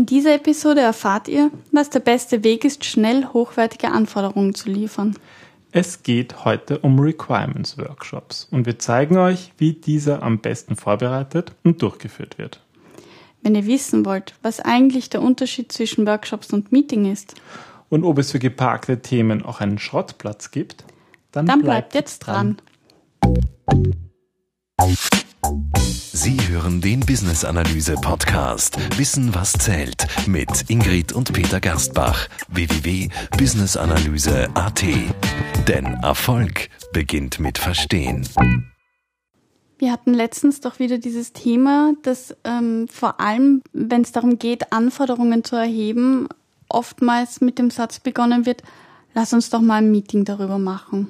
In dieser Episode erfahrt ihr, was der beste Weg ist, schnell hochwertige Anforderungen zu liefern. Es geht heute um Requirements Workshops und wir zeigen euch, wie dieser am besten vorbereitet und durchgeführt wird. Wenn ihr wissen wollt, was eigentlich der Unterschied zwischen Workshops und Meeting ist und ob es für geparkte Themen auch einen Schrottplatz gibt, dann, dann bleibt, bleibt jetzt dran. Sie hören den Business Analyse Podcast Wissen was zählt mit Ingrid und Peter Gerstbach www.businessanalyse.at. Denn Erfolg beginnt mit Verstehen. Wir hatten letztens doch wieder dieses Thema, dass ähm, vor allem, wenn es darum geht, Anforderungen zu erheben, oftmals mit dem Satz begonnen wird, lass uns doch mal ein Meeting darüber machen.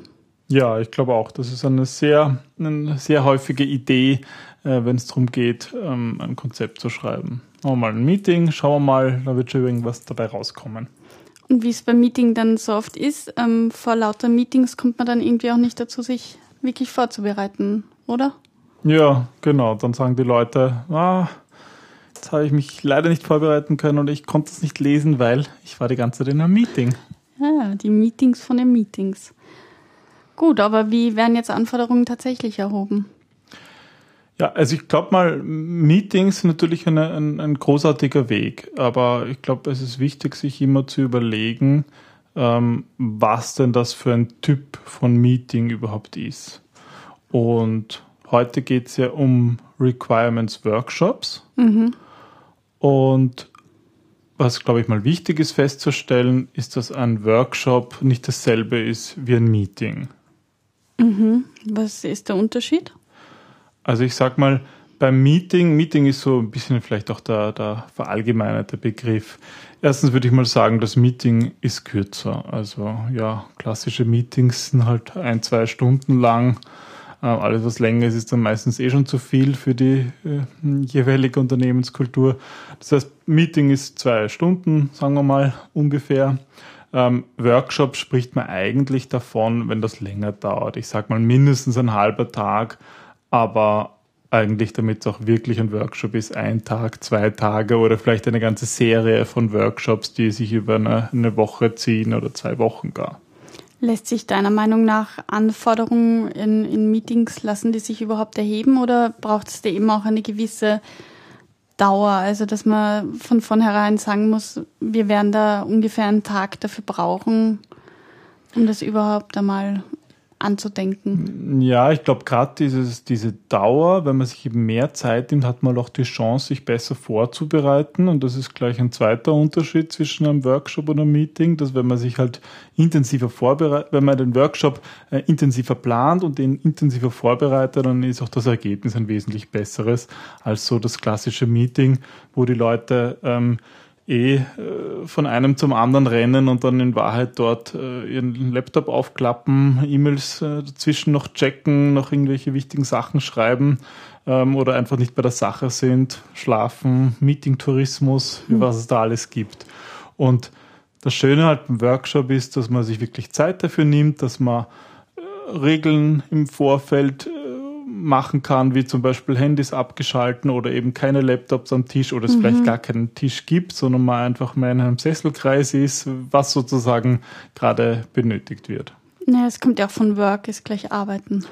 Ja, ich glaube auch, das ist eine sehr, eine sehr häufige Idee, äh, wenn es darum geht, ähm, ein Konzept zu schreiben. Machen wir mal ein Meeting, schauen wir mal, da wird schon irgendwas dabei rauskommen. Und wie es beim Meeting dann so oft ist, ähm, vor lauter Meetings kommt man dann irgendwie auch nicht dazu, sich wirklich vorzubereiten, oder? Ja, genau. Dann sagen die Leute, ah, jetzt habe ich mich leider nicht vorbereiten können und ich konnte es nicht lesen, weil ich war die ganze Zeit in einem Meeting. Ja, die Meetings von den Meetings. Gut, aber wie werden jetzt Anforderungen tatsächlich erhoben? Ja, also ich glaube mal, Meetings sind natürlich eine, ein, ein großartiger Weg, aber ich glaube, es ist wichtig, sich immer zu überlegen, ähm, was denn das für ein Typ von Meeting überhaupt ist. Und heute geht es ja um Requirements Workshops. Mhm. Und was, glaube ich, mal wichtig ist festzustellen, ist, dass ein Workshop nicht dasselbe ist wie ein Meeting. Mhm. Was ist der Unterschied? Also ich sag mal, beim Meeting, Meeting ist so ein bisschen vielleicht auch der, der verallgemeinerte Begriff. Erstens würde ich mal sagen, das Meeting ist kürzer. Also ja, klassische Meetings sind halt ein, zwei Stunden lang. Äh, alles, was länger ist, ist dann meistens eh schon zu viel für die äh, jeweilige Unternehmenskultur. Das heißt, Meeting ist zwei Stunden, sagen wir mal ungefähr. Ähm, Workshop spricht man eigentlich davon, wenn das länger dauert. Ich sag mal mindestens ein halber Tag aber eigentlich damit es auch wirklich ein Workshop ist, ein Tag, zwei Tage oder vielleicht eine ganze Serie von Workshops, die sich über eine, eine Woche ziehen oder zwei Wochen gar. Lässt sich deiner Meinung nach Anforderungen in, in Meetings lassen, die sich überhaupt erheben oder braucht es da eben auch eine gewisse Dauer? Also, dass man von vornherein sagen muss, wir werden da ungefähr einen Tag dafür brauchen, um das überhaupt einmal anzudenken. Ja, ich glaube gerade diese Dauer, wenn man sich eben mehr Zeit nimmt, hat man auch die Chance, sich besser vorzubereiten. Und das ist gleich ein zweiter Unterschied zwischen einem Workshop und einem Meeting, dass wenn man sich halt intensiver vorbereitet, wenn man den Workshop äh, intensiver plant und den intensiver vorbereitet, dann ist auch das Ergebnis ein wesentlich besseres als so das klassische Meeting, wo die Leute ähm, eh äh, von einem zum anderen rennen und dann in Wahrheit dort äh, ihren Laptop aufklappen, E-Mails äh, dazwischen noch checken, noch irgendwelche wichtigen Sachen schreiben ähm, oder einfach nicht bei der Sache sind, schlafen, Meeting-Tourismus, mhm. was es da alles gibt. Und das Schöne halt im Workshop ist, dass man sich wirklich Zeit dafür nimmt, dass man Regeln im Vorfeld machen kann, wie zum Beispiel Handys abgeschalten oder eben keine Laptops am Tisch oder es mhm. vielleicht gar keinen Tisch gibt, sondern man einfach mehr in einem Sesselkreis ist, was sozusagen gerade benötigt wird. Naja, es kommt ja auch von Work, ist gleich Arbeiten.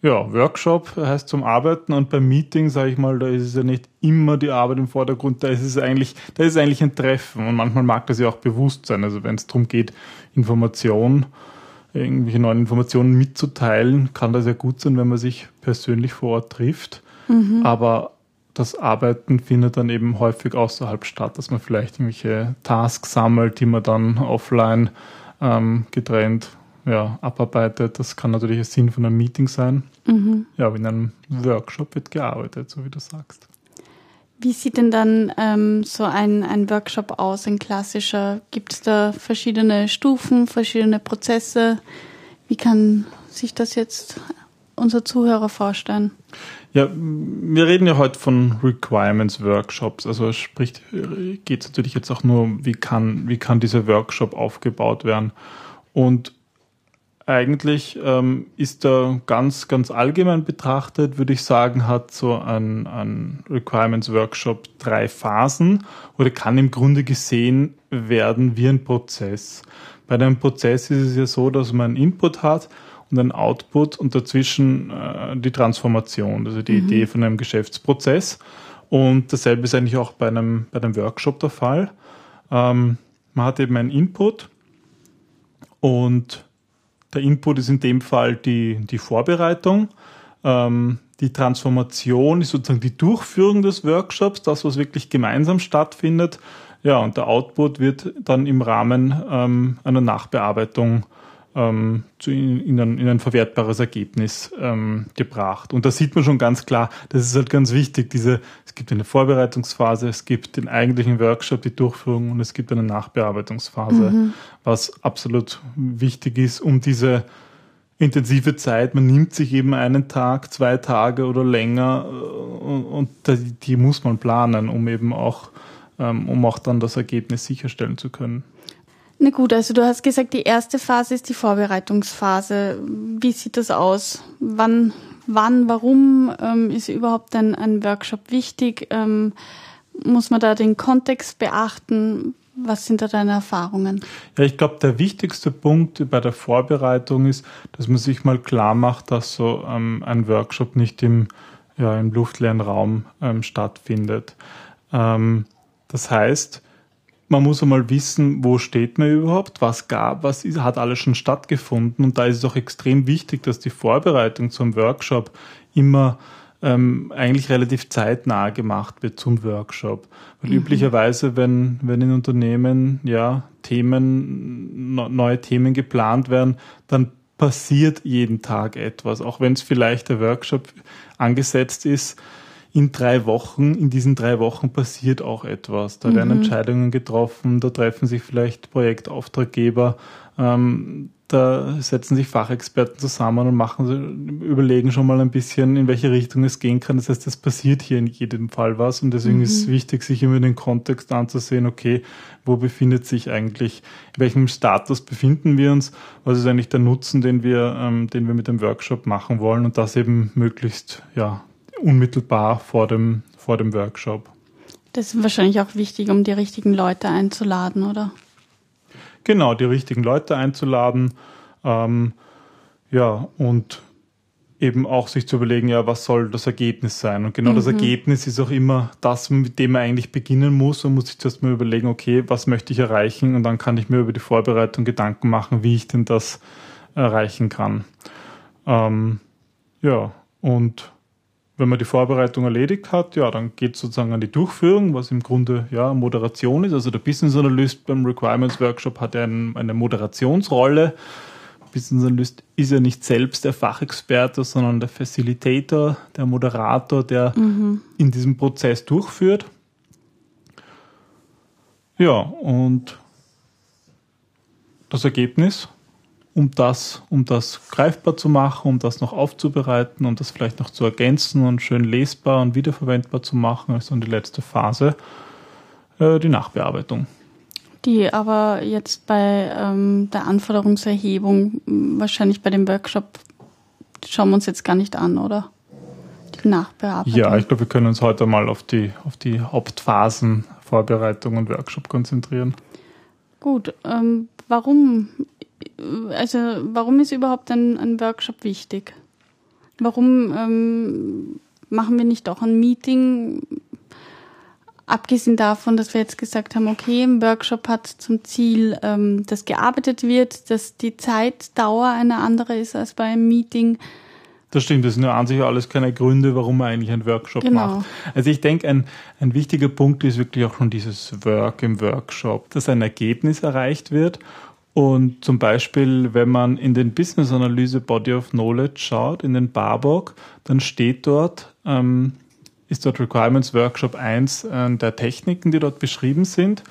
Ja, Workshop heißt zum Arbeiten und beim Meeting, sage ich mal, da ist es ja nicht immer die Arbeit im Vordergrund, da ist es eigentlich, da ist es eigentlich ein Treffen und manchmal mag das ja auch bewusst sein. Also wenn es darum geht, Information irgendwelche neuen Informationen mitzuteilen, kann das ja gut sein, wenn man sich persönlich vor Ort trifft. Mhm. Aber das Arbeiten findet dann eben häufig außerhalb statt, dass man vielleicht irgendwelche Tasks sammelt, die man dann offline ähm, getrennt ja, abarbeitet. Das kann natürlich der Sinn von einem Meeting sein. Mhm. Ja, aber in einem Workshop wird gearbeitet, so wie du sagst. Wie sieht denn dann ähm, so ein, ein Workshop aus, ein klassischer? Gibt es da verschiedene Stufen, verschiedene Prozesse? Wie kann sich das jetzt unser Zuhörer vorstellen? Ja, wir reden ja heute von Requirements Workshops. Also sprich, geht es natürlich jetzt auch nur, wie kann, wie kann dieser Workshop aufgebaut werden. Und eigentlich ähm, ist da ganz, ganz allgemein betrachtet, würde ich sagen, hat so ein, ein Requirements Workshop drei Phasen oder kann im Grunde gesehen werden wie ein Prozess. Bei einem Prozess ist es ja so, dass man einen Input hat und einen Output und dazwischen äh, die Transformation, also die mhm. Idee von einem Geschäftsprozess. Und dasselbe ist eigentlich auch bei einem, bei einem Workshop der Fall. Ähm, man hat eben einen Input und der Input ist in dem Fall die, die Vorbereitung. Ähm, die Transformation ist sozusagen die Durchführung des Workshops, das, was wirklich gemeinsam stattfindet. Ja, und der Output wird dann im Rahmen ähm, einer Nachbearbeitung ähm, zu, in, ein, in ein verwertbares Ergebnis ähm, gebracht. Und da sieht man schon ganz klar, das ist halt ganz wichtig, diese, es gibt eine Vorbereitungsphase, es gibt den eigentlichen Workshop, die Durchführung und es gibt eine Nachbearbeitungsphase, mhm. was absolut wichtig ist, um diese intensive Zeit, man nimmt sich eben einen Tag, zwei Tage oder länger äh, und, und die, die muss man planen, um eben auch, ähm, um auch dann das Ergebnis sicherstellen zu können. Na gut, also du hast gesagt, die erste Phase ist die Vorbereitungsphase. Wie sieht das aus? Wann, wann, warum ähm, ist überhaupt ein, ein Workshop wichtig? Ähm, muss man da den Kontext beachten? Was sind da deine Erfahrungen? Ja, ich glaube, der wichtigste Punkt bei der Vorbereitung ist, dass man sich mal klar macht, dass so ähm, ein Workshop nicht im, ja, im luftleeren Raum ähm, stattfindet. Ähm, das heißt, man muss einmal wissen, wo steht man überhaupt, was gab, was ist, hat alles schon stattgefunden. Und da ist es auch extrem wichtig, dass die Vorbereitung zum Workshop immer ähm, eigentlich relativ zeitnah gemacht wird zum Workshop. Weil mhm. üblicherweise, wenn, wenn in Unternehmen ja Themen, neue Themen geplant werden, dann passiert jeden Tag etwas, auch wenn es vielleicht der Workshop angesetzt ist in drei Wochen, in diesen drei Wochen passiert auch etwas. Da werden mhm. Entscheidungen getroffen, da treffen sich vielleicht Projektauftraggeber, ähm, da setzen sich Fachexperten zusammen und machen, überlegen schon mal ein bisschen, in welche Richtung es gehen kann. Das heißt, es passiert hier in jedem Fall was und deswegen mhm. ist es wichtig, sich immer den Kontext anzusehen, okay, wo befindet sich eigentlich, in welchem Status befinden wir uns, was ist eigentlich der Nutzen, den wir, ähm, den wir mit dem Workshop machen wollen und das eben möglichst, ja, unmittelbar vor dem, vor dem Workshop. Das ist wahrscheinlich auch wichtig, um die richtigen Leute einzuladen, oder? Genau, die richtigen Leute einzuladen. Ähm, ja, und eben auch sich zu überlegen, ja, was soll das Ergebnis sein? Und genau mhm. das Ergebnis ist auch immer das, mit dem man eigentlich beginnen muss und muss sich zuerst mal überlegen, okay, was möchte ich erreichen? Und dann kann ich mir über die Vorbereitung Gedanken machen, wie ich denn das erreichen kann. Ähm, ja, und wenn man die Vorbereitung erledigt hat, ja, dann geht es sozusagen an die Durchführung, was im Grunde ja Moderation ist. Also der Business Analyst beim Requirements Workshop hat ja ein, eine Moderationsrolle. Business Analyst ist ja nicht selbst der Fachexperte, sondern der Facilitator, der Moderator, der mhm. in diesem Prozess durchführt. Ja, und das Ergebnis um das, um das greifbar zu machen, um das noch aufzubereiten, um das vielleicht noch zu ergänzen und schön lesbar und wiederverwendbar zu machen, also in die letzte Phase, äh, die Nachbearbeitung. Die aber jetzt bei ähm, der Anforderungserhebung, wahrscheinlich bei dem Workshop, schauen wir uns jetzt gar nicht an, oder? Die Nachbearbeitung. Ja, ich glaube, wir können uns heute mal auf die, auf die Hauptphasen Vorbereitung und Workshop konzentrieren. Gut, ähm, warum also warum ist überhaupt ein, ein Workshop wichtig? Warum ähm, machen wir nicht auch ein Meeting? Abgesehen davon, dass wir jetzt gesagt haben, okay, ein Workshop hat zum Ziel, ähm, dass gearbeitet wird, dass die Zeitdauer eine andere ist als bei einem Meeting. Das stimmt, das sind ja an sich alles keine Gründe, warum man eigentlich einen Workshop genau. macht. Also ich denke, ein, ein wichtiger Punkt ist wirklich auch schon dieses Work im Workshop, dass ein Ergebnis erreicht wird und zum Beispiel, wenn man in den Business Analyse Body of Knowledge schaut, in den Barbock, dann steht dort, ähm, ist dort Requirements Workshop 1 äh, der Techniken, die dort beschrieben sind.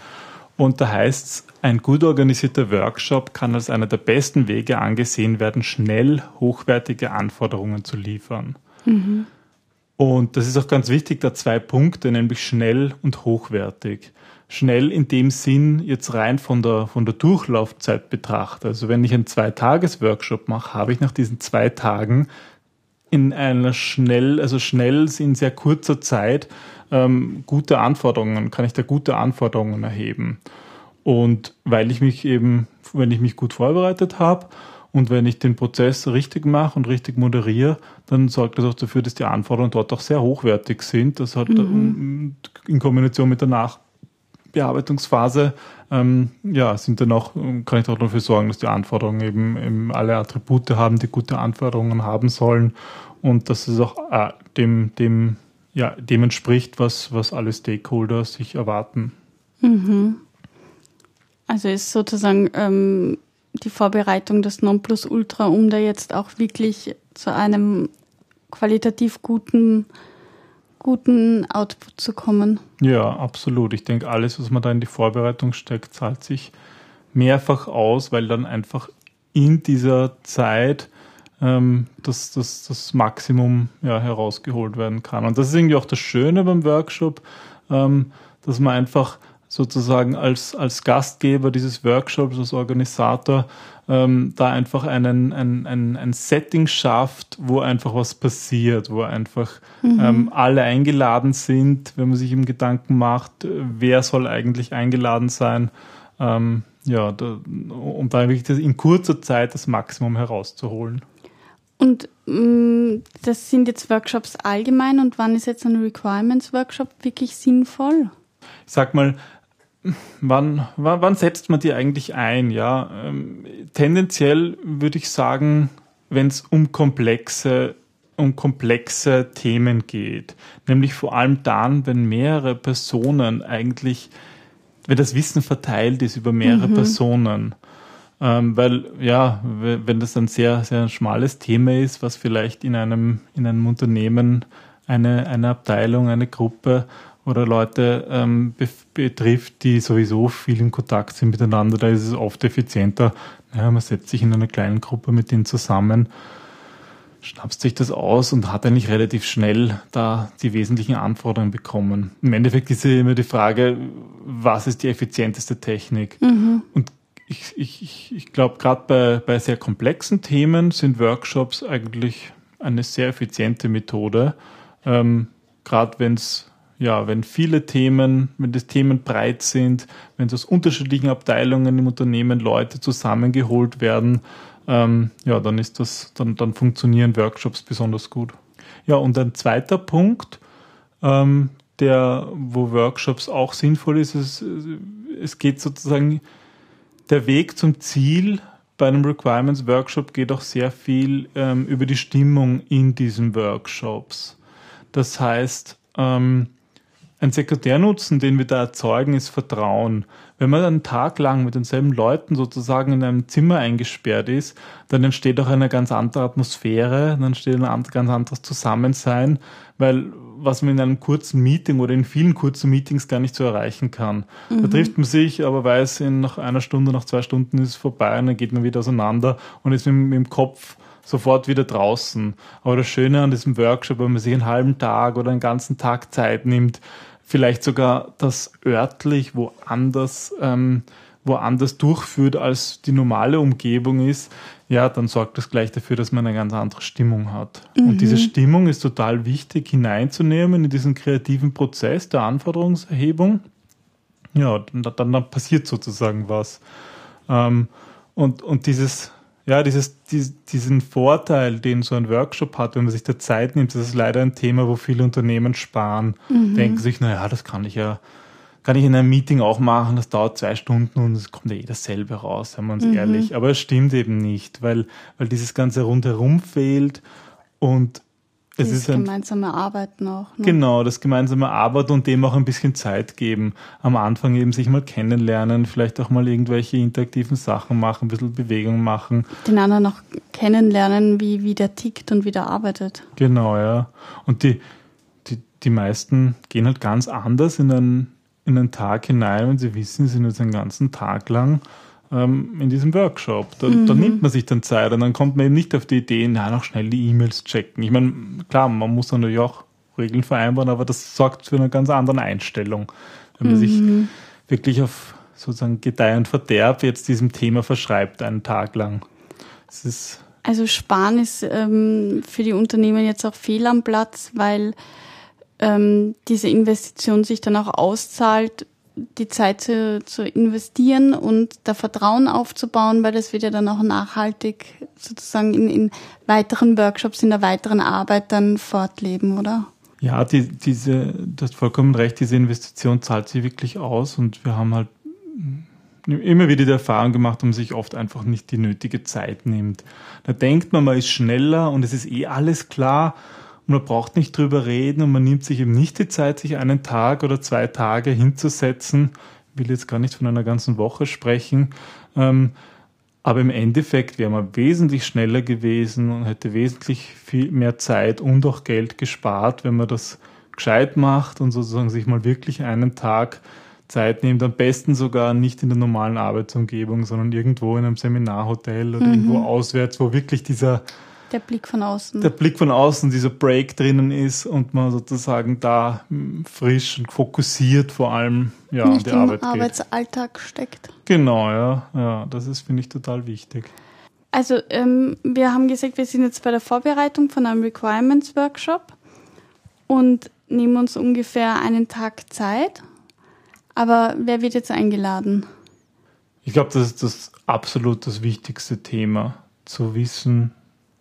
Und da heißt es, ein gut organisierter Workshop kann als einer der besten Wege angesehen werden, schnell hochwertige Anforderungen zu liefern. Mhm. Und das ist auch ganz wichtig, da zwei Punkte, nämlich schnell und hochwertig. Schnell in dem Sinn jetzt rein von der, von der Durchlaufzeit betrachtet. Also wenn ich einen Zwei-Tages-Workshop mache, habe ich nach diesen zwei Tagen in einer schnell, also schnell in sehr kurzer Zeit ähm, gute Anforderungen, kann ich da gute Anforderungen erheben. Und weil ich mich eben, wenn ich mich gut vorbereitet habe und wenn ich den Prozess richtig mache und richtig moderiere, dann sorgt das auch dafür, dass die Anforderungen dort auch sehr hochwertig sind. Das hat mhm. in Kombination mit der Nachbearbeitungsphase ähm, ja, sind dann auch, kann ich auch dafür sorgen, dass die Anforderungen eben, eben alle Attribute haben, die gute Anforderungen haben sollen und dass es auch äh, dem, dem ja, dem entspricht, was, was alle Stakeholder sich erwarten. Mhm. Also ist sozusagen ähm, die Vorbereitung des Nonplusultra, um da jetzt auch wirklich zu einem qualitativ guten, guten Output zu kommen. Ja, absolut. Ich denke, alles, was man da in die Vorbereitung steckt, zahlt sich mehrfach aus, weil dann einfach in dieser Zeit ähm, dass, dass das Maximum ja, herausgeholt werden kann. Und das ist irgendwie auch das Schöne beim Workshop, ähm, dass man einfach sozusagen als, als Gastgeber dieses Workshops, als Organisator, ähm, da einfach einen, ein, ein, ein Setting schafft, wo einfach was passiert, wo einfach mhm. ähm, alle eingeladen sind, wenn man sich im Gedanken macht, äh, wer soll eigentlich eingeladen sein. Ähm, ja, da, um da wirklich in kurzer Zeit das Maximum herauszuholen. Und mh, mm, das sind jetzt Workshops allgemein und wann ist jetzt ein Requirements-Workshop wirklich sinnvoll? Ich sag mal, wann, wann, wann setzt man die eigentlich ein? Ja, ähm, tendenziell würde ich sagen, wenn es um komplexe um komplexe Themen geht, nämlich vor allem dann, wenn mehrere Personen eigentlich, wenn das Wissen verteilt ist über mehrere mhm. Personen. Ähm, weil, ja, wenn das ein sehr, sehr schmales Thema ist, was vielleicht in einem, in einem Unternehmen eine, eine Abteilung, eine Gruppe oder Leute ähm, betrifft, die sowieso viel in Kontakt sind miteinander, da ist es oft effizienter. Ja, man setzt sich in einer kleinen Gruppe mit denen zusammen, schnappt sich das aus und hat eigentlich relativ schnell da die wesentlichen Anforderungen bekommen. Im Endeffekt ist ja immer die Frage, was ist die effizienteste Technik? Mhm. Und ich, ich, ich glaube, gerade bei, bei sehr komplexen Themen sind Workshops eigentlich eine sehr effiziente Methode. Ähm, gerade wenn es ja, wenn viele Themen, wenn das Themen breit sind, wenn aus unterschiedlichen Abteilungen im Unternehmen Leute zusammengeholt werden, ähm, ja, dann ist das, dann, dann funktionieren Workshops besonders gut. Ja, und ein zweiter Punkt, ähm, der, wo Workshops auch sinnvoll ist, es, es geht sozusagen der Weg zum Ziel bei einem Requirements Workshop geht auch sehr viel ähm, über die Stimmung in diesen Workshops. Das heißt, ähm, ein Sekundärnutzen, den wir da erzeugen, ist Vertrauen. Wenn man einen Tag lang mit denselben Leuten sozusagen in einem Zimmer eingesperrt ist, dann entsteht auch eine ganz andere Atmosphäre, dann entsteht ein ganz anderes Zusammensein, weil was man in einem kurzen Meeting oder in vielen kurzen Meetings gar nicht so erreichen kann. Mhm. Da trifft man sich, aber weiß, in nach einer Stunde, nach zwei Stunden ist es vorbei und dann geht man wieder auseinander und ist mit, mit dem Kopf sofort wieder draußen. Aber das Schöne an diesem Workshop, wenn man sich einen halben Tag oder einen ganzen Tag Zeit nimmt, vielleicht sogar das örtlich woanders, ähm, woanders durchführt, als die normale Umgebung ist, ja, dann sorgt das gleich dafür, dass man eine ganz andere Stimmung hat. Mhm. Und diese Stimmung ist total wichtig hineinzunehmen in diesen kreativen Prozess der Anforderungserhebung. Ja, dann, dann, dann passiert sozusagen was. Ähm, und, und dieses, ja, dieses, dies, diesen Vorteil, den so ein Workshop hat, wenn man sich da Zeit nimmt, das ist leider ein Thema, wo viele Unternehmen sparen. Mhm. Denken sich, naja, das kann ich ja kann ich in einem Meeting auch machen, das dauert zwei Stunden und es kommt ja eh dasselbe raus, seien wir uns mhm. ehrlich. Aber es stimmt eben nicht, weil, weil dieses ganze Rundherum fehlt und das ist ein, gemeinsame Arbeiten auch. Ne? Genau, das gemeinsame Arbeiten und dem auch ein bisschen Zeit geben. Am Anfang eben sich mal kennenlernen, vielleicht auch mal irgendwelche interaktiven Sachen machen, ein bisschen Bewegung machen. Den anderen auch kennenlernen, wie, wie der tickt und wie der arbeitet. Genau, ja. Und die, die, die meisten gehen halt ganz anders in ein, in einen Tag hinein und sie wissen, sie sind jetzt einen ganzen Tag lang ähm, in diesem Workshop. Da, mhm. da, nimmt man sich dann Zeit und dann kommt man eben nicht auf die Idee, na, noch schnell die E-Mails checken. Ich meine, klar, man muss dann natürlich auch Regeln vereinbaren, aber das sorgt für eine ganz andere Einstellung, wenn man mhm. sich wirklich auf sozusagen Gedeih und Verderb jetzt diesem Thema verschreibt, einen Tag lang. Es ist also Sparen ist ähm, für die Unternehmen jetzt auch fehl am Platz, weil ähm, diese Investition sich dann auch auszahlt, die Zeit zu, zu investieren und da Vertrauen aufzubauen, weil das wird ja dann auch nachhaltig sozusagen in, in weiteren Workshops, in der weiteren Arbeit dann fortleben, oder? Ja, die, diese, du hast vollkommen recht, diese Investition zahlt sich wirklich aus und wir haben halt immer wieder die Erfahrung gemacht, dass man sich oft einfach nicht die nötige Zeit nimmt. Da denkt man, man ist schneller und es ist eh alles klar und man braucht nicht drüber reden und man nimmt sich eben nicht die Zeit, sich einen Tag oder zwei Tage hinzusetzen. Ich will jetzt gar nicht von einer ganzen Woche sprechen. Ähm, aber im Endeffekt wäre man wesentlich schneller gewesen und hätte wesentlich viel mehr Zeit und auch Geld gespart, wenn man das gescheit macht und sozusagen sich mal wirklich einen Tag Zeit nimmt, am besten sogar nicht in der normalen Arbeitsumgebung, sondern irgendwo in einem Seminarhotel oder mhm. irgendwo auswärts, wo wirklich dieser der Blick von außen. Der Blick von außen, dieser Break drinnen ist und man sozusagen da hm, frisch und fokussiert vor allem ja, an die Arbeit im Arbeitsalltag geht. steckt. Genau, ja. Ja, das ist, finde ich, total wichtig. Also, ähm, wir haben gesagt, wir sind jetzt bei der Vorbereitung von einem Requirements Workshop und nehmen uns ungefähr einen Tag Zeit. Aber wer wird jetzt eingeladen? Ich glaube, das ist das absolut das wichtigste Thema, zu wissen,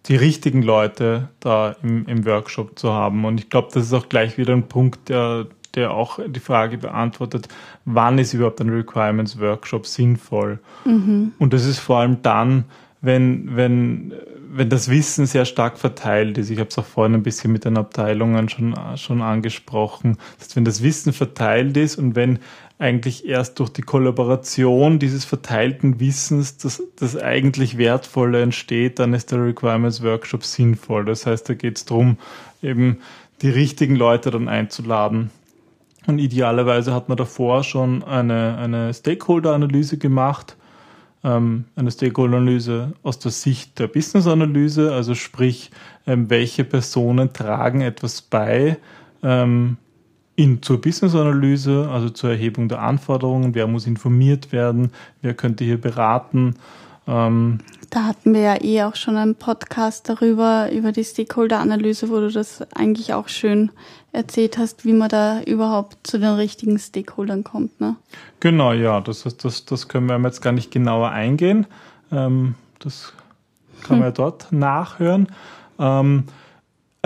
die richtigen Leute da im, im Workshop zu haben. Und ich glaube, das ist auch gleich wieder ein Punkt, der, der auch die Frage beantwortet, wann ist überhaupt ein Requirements Workshop sinnvoll? Mhm. Und das ist vor allem dann, wenn, wenn, wenn das Wissen sehr stark verteilt ist. Ich habe es auch vorhin ein bisschen mit den Abteilungen schon, schon angesprochen. Das heißt, wenn das Wissen verteilt ist und wenn eigentlich erst durch die Kollaboration dieses verteilten Wissens das, das eigentlich Wertvolle entsteht, dann ist der Requirements Workshop sinnvoll. Das heißt, da geht es darum, eben die richtigen Leute dann einzuladen. Und idealerweise hat man davor schon eine, eine Stakeholder-Analyse gemacht, eine Stakeholder-Analyse aus der Sicht der Business-Analyse, also sprich, ähm, welche Personen tragen etwas bei, ähm, in, zur Business-Analyse, also zur Erhebung der Anforderungen, wer muss informiert werden, wer könnte hier beraten. Ähm, da hatten wir ja eh auch schon einen Podcast darüber, über die Stakeholder-Analyse, wo du das eigentlich auch schön erzählt hast, wie man da überhaupt zu den richtigen Stakeholdern kommt. Ne? Genau, ja, das, das, das können wir jetzt gar nicht genauer eingehen. Ähm, das kann man hm. ja dort nachhören. Ähm,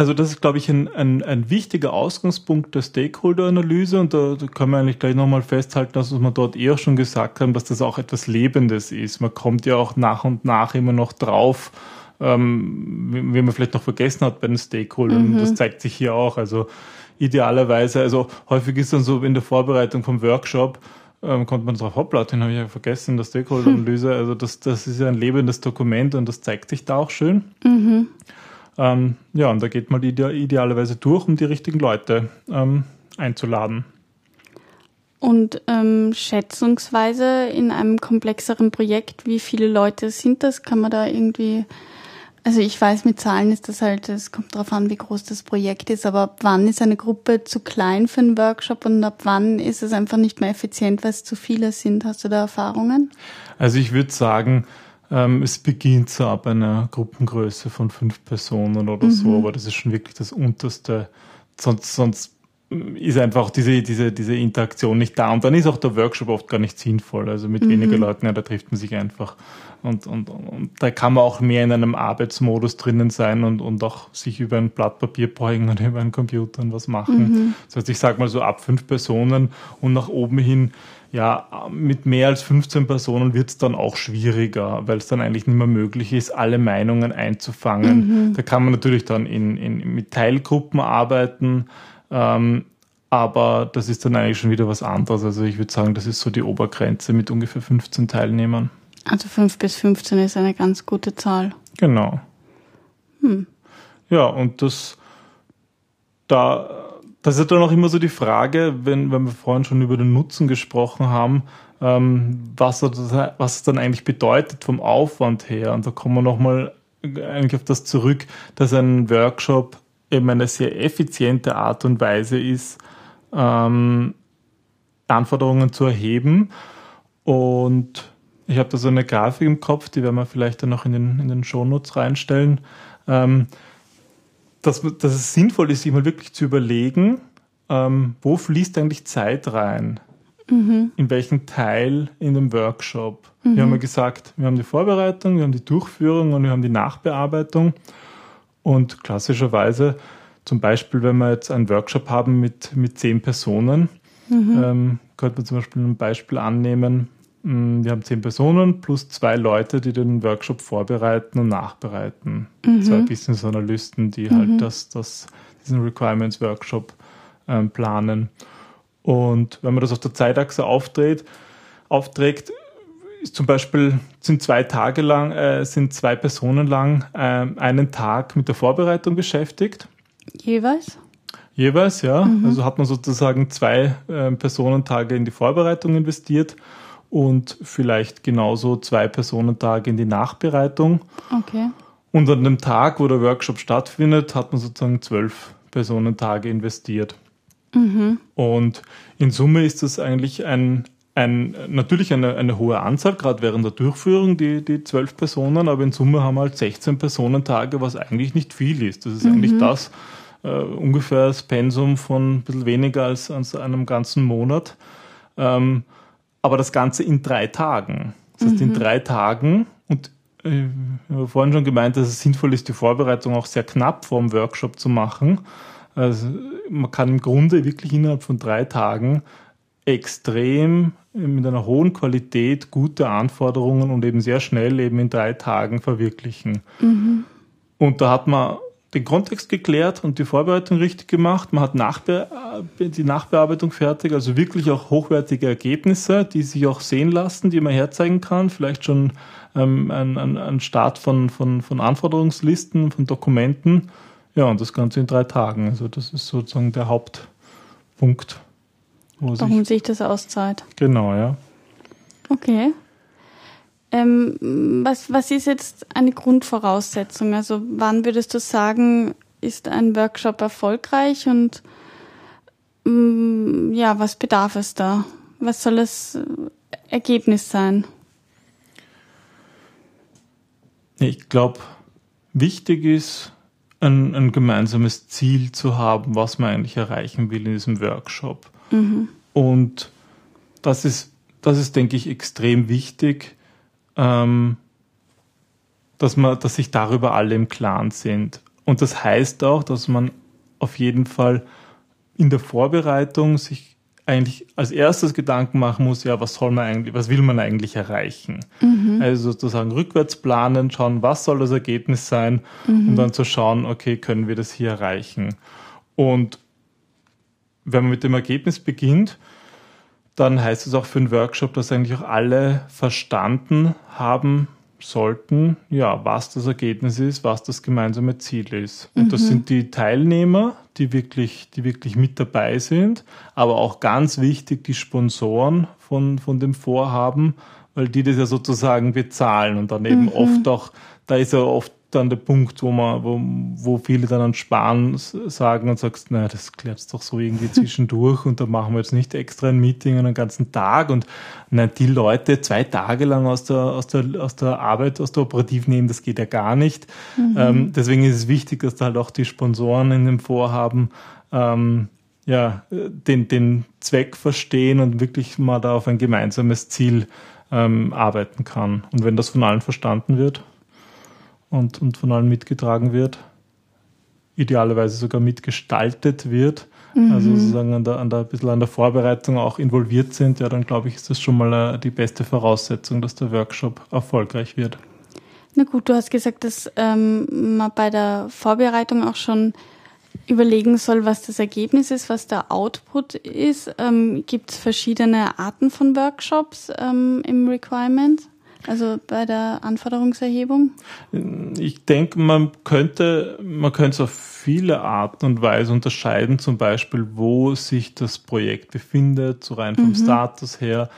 also das ist, glaube ich, ein, ein, ein wichtiger Ausgangspunkt der Stakeholder-Analyse und da, da kann man eigentlich gleich nochmal festhalten, dass wir dort eher schon gesagt haben, dass das auch etwas Lebendes ist. Man kommt ja auch nach und nach immer noch drauf, ähm, wie man vielleicht noch vergessen hat bei den Stakeholdern. Mhm. Das zeigt sich hier auch. Also idealerweise, also häufig ist dann so in der Vorbereitung vom Workshop, ähm, kommt man drauf, hoppla, den habe ich ja vergessen, der Stakeholder-Analyse. Also das, das ist ja ein lebendes Dokument und das zeigt sich da auch schön. Mhm. Ähm, ja, und da geht man ide idealerweise durch, um die richtigen Leute ähm, einzuladen. Und ähm, schätzungsweise in einem komplexeren Projekt, wie viele Leute sind das? Kann man da irgendwie, also ich weiß, mit Zahlen ist das halt, es kommt darauf an, wie groß das Projekt ist, aber ab wann ist eine Gruppe zu klein für einen Workshop und ab wann ist es einfach nicht mehr effizient, weil es zu viele sind? Hast du da Erfahrungen? Also ich würde sagen, ähm, es beginnt so ab einer Gruppengröße von fünf Personen oder mhm. so, aber das ist schon wirklich das unterste. Sonst, sonst ist einfach diese, diese, diese Interaktion nicht da. Und dann ist auch der Workshop oft gar nicht sinnvoll. Also mit mhm. weniger Leuten, ja, da trifft man sich einfach. Und, und, und da kann man auch mehr in einem Arbeitsmodus drinnen sein und, und auch sich über ein Blatt Papier beugen oder über einen Computer und was machen. Mhm. Das heißt, ich sag mal so ab fünf Personen und nach oben hin ja, mit mehr als 15 Personen wird es dann auch schwieriger, weil es dann eigentlich nicht mehr möglich ist, alle Meinungen einzufangen. Mhm. Da kann man natürlich dann in, in, mit Teilgruppen arbeiten, ähm, aber das ist dann eigentlich schon wieder was anderes. Also ich würde sagen, das ist so die Obergrenze mit ungefähr 15 Teilnehmern. Also 5 bis 15 ist eine ganz gute Zahl. Genau. Hm. Ja, und das da das ist dann auch immer so die Frage, wenn, wenn wir vorhin schon über den Nutzen gesprochen haben, ähm, was, das, was es dann eigentlich bedeutet vom Aufwand her. Und da kommen wir nochmal eigentlich auf das zurück, dass ein Workshop eben eine sehr effiziente Art und Weise ist, ähm, Anforderungen zu erheben. Und ich habe da so eine Grafik im Kopf, die werden wir vielleicht dann noch in den, in den Shownotes reinstellen, ähm, dass, dass es sinnvoll ist, sich mal wirklich zu überlegen, ähm, wo fließt eigentlich Zeit rein? Mhm. In welchen Teil in dem Workshop? Mhm. Wir haben ja gesagt, wir haben die Vorbereitung, wir haben die Durchführung und wir haben die Nachbearbeitung. Und klassischerweise, zum Beispiel, wenn wir jetzt einen Workshop haben mit, mit zehn Personen, mhm. ähm, könnte man zum Beispiel ein Beispiel annehmen. Mm, wir haben zehn Personen plus zwei Leute, die den Workshop vorbereiten und nachbereiten. Mhm. Zwei Business Analysten, die halt mhm. das, das, diesen Requirements Workshop ähm, planen. Und wenn man das auf der Zeitachse aufdreht, aufträgt, ist zum Beispiel sind zwei Tage lang, äh, sind zwei Personen lang äh, einen Tag mit der Vorbereitung beschäftigt. Jeweils? Jeweils, ja. Mhm. Also hat man sozusagen zwei äh, Personentage in die Vorbereitung investiert und vielleicht genauso zwei Personentage in die Nachbereitung. Okay. Und an dem Tag, wo der Workshop stattfindet, hat man sozusagen zwölf Personentage investiert. Mhm. Und in Summe ist das eigentlich ein, ein, natürlich eine, eine hohe Anzahl, gerade während der Durchführung, die, die zwölf Personen, aber in Summe haben wir halt 16 Personentage, was eigentlich nicht viel ist. Das ist mhm. eigentlich das, äh, ungefähr das Pensum von ein bisschen weniger als, als einem ganzen Monat. Ähm, aber das Ganze in drei Tagen. Das heißt, mhm. in drei Tagen und äh, ich habe vorhin schon gemeint, dass es sinnvoll ist, die Vorbereitung auch sehr knapp vor dem Workshop zu machen. Also man kann im Grunde wirklich innerhalb von drei Tagen extrem mit einer hohen Qualität gute Anforderungen und eben sehr schnell eben in drei Tagen verwirklichen. Mhm. Und da hat man den Kontext geklärt und die Vorbereitung richtig gemacht. Man hat Nachbe die Nachbearbeitung fertig, also wirklich auch hochwertige Ergebnisse, die sich auch sehen lassen, die man herzeigen kann. Vielleicht schon ähm, ein, ein, ein Start von, von, von Anforderungslisten, von Dokumenten. Ja, und das Ganze in drei Tagen. Also das ist sozusagen der Hauptpunkt. Warum sich, sich das auszahlt. Genau, ja. Okay. Ähm, was, was ist jetzt eine Grundvoraussetzung? Also wann würdest du sagen, ist ein Workshop erfolgreich und ähm, ja, was bedarf es da? Was soll das Ergebnis sein? Ich glaube, wichtig ist, ein, ein, gemeinsames Ziel zu haben, was man eigentlich erreichen will in diesem Workshop. Mhm. Und das ist, das ist, denke ich, extrem wichtig, ähm, dass man, dass sich darüber alle im Klaren sind. Und das heißt auch, dass man auf jeden Fall in der Vorbereitung sich eigentlich als erstes Gedanken machen muss, ja, was soll man eigentlich, was will man eigentlich erreichen? Mhm. Also sozusagen rückwärts planen, schauen, was soll das Ergebnis sein mhm. und dann zu schauen, okay, können wir das hier erreichen? Und wenn man mit dem Ergebnis beginnt, dann heißt es auch für einen Workshop, dass eigentlich auch alle verstanden haben sollten, ja, was das Ergebnis ist, was das gemeinsame Ziel ist. Und mhm. das sind die Teilnehmer, die wirklich, die wirklich mit dabei sind, aber auch ganz wichtig die Sponsoren von, von dem Vorhaben, weil die das ja sozusagen bezahlen und dann eben mhm. oft auch, da ist ja oft dann der Punkt, wo man, wo, wo viele dann an Sparen sagen und sagst, naja, das klärt doch so irgendwie zwischendurch und da machen wir jetzt nicht extra ein Meeting einen ganzen Tag und nein, die Leute zwei Tage lang aus der, aus der, aus der Arbeit, aus der Operativ nehmen, das geht ja gar nicht. Mhm. Ähm, deswegen ist es wichtig, dass da halt auch die Sponsoren in dem Vorhaben ähm, ja, den, den Zweck verstehen und wirklich mal da auf ein gemeinsames Ziel ähm, arbeiten kann. Und wenn das von allen verstanden wird, und, und von allen mitgetragen wird, idealerweise sogar mitgestaltet wird, mhm. also sozusagen an der, an der, ein bisschen an der Vorbereitung auch involviert sind, ja, dann glaube ich, ist das schon mal äh, die beste Voraussetzung, dass der Workshop erfolgreich wird. Na gut, du hast gesagt, dass ähm, man bei der Vorbereitung auch schon überlegen soll, was das Ergebnis ist, was der Output ist. Ähm, Gibt es verschiedene Arten von Workshops ähm, im Requirement? Also bei der Anforderungserhebung? Ich denke, man könnte, man könnte es auf viele Arten und Weise unterscheiden, zum Beispiel, wo sich das Projekt befindet, so rein vom mhm. Status her,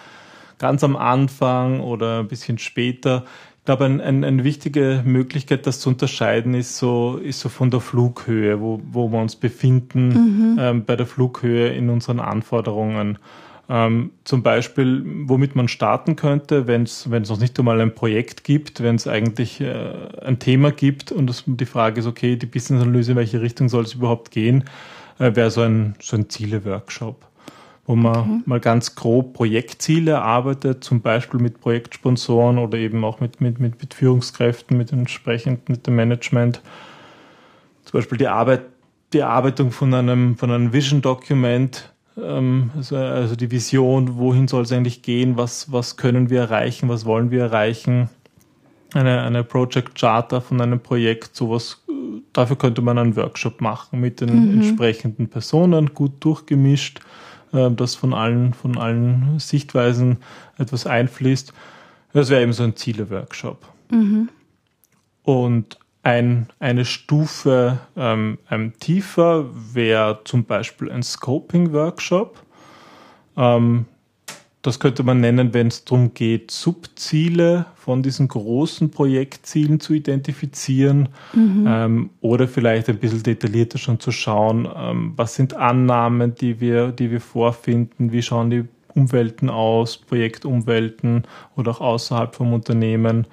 ganz am Anfang oder ein bisschen später. Ich glaube, ein, ein, eine wichtige Möglichkeit, das zu unterscheiden, ist so, ist so von der Flughöhe, wo, wo wir uns befinden, mhm. ähm, bei der Flughöhe in unseren Anforderungen. Ähm, zum Beispiel, womit man starten könnte, wenn es noch nicht einmal ein Projekt gibt, wenn es eigentlich äh, ein Thema gibt und das, die Frage ist, okay, die Business-Analyse, in welche Richtung soll es überhaupt gehen, äh, wäre so ein, so ein Ziele-Workshop wo man okay. mal ganz grob Projektziele erarbeitet, zum Beispiel mit Projektsponsoren oder eben auch mit, mit, mit, mit Führungskräften, mit entsprechend mit dem Management. Zum Beispiel die Arbeit, die Erarbeitung von einem, von einem Vision Document, ähm, also, also die Vision, wohin soll es eigentlich gehen, was, was können wir erreichen, was wollen wir erreichen. Eine, eine Project Charter von einem Projekt, sowas, dafür könnte man einen Workshop machen mit den mhm. entsprechenden Personen, gut durchgemischt äh, das von allen, von allen Sichtweisen etwas einfließt. Das wäre eben so ein Ziele-Workshop. Mhm. Und ein, eine Stufe ähm, ähm, tiefer wäre zum Beispiel ein Scoping-Workshop. Ähm, das könnte man nennen, wenn es darum geht, Subziele von diesen großen Projektzielen zu identifizieren mhm. ähm, oder vielleicht ein bisschen detaillierter schon zu schauen, ähm, was sind Annahmen, die wir, die wir vorfinden, wie schauen die Umwelten aus, Projektumwelten oder auch außerhalb vom Unternehmen.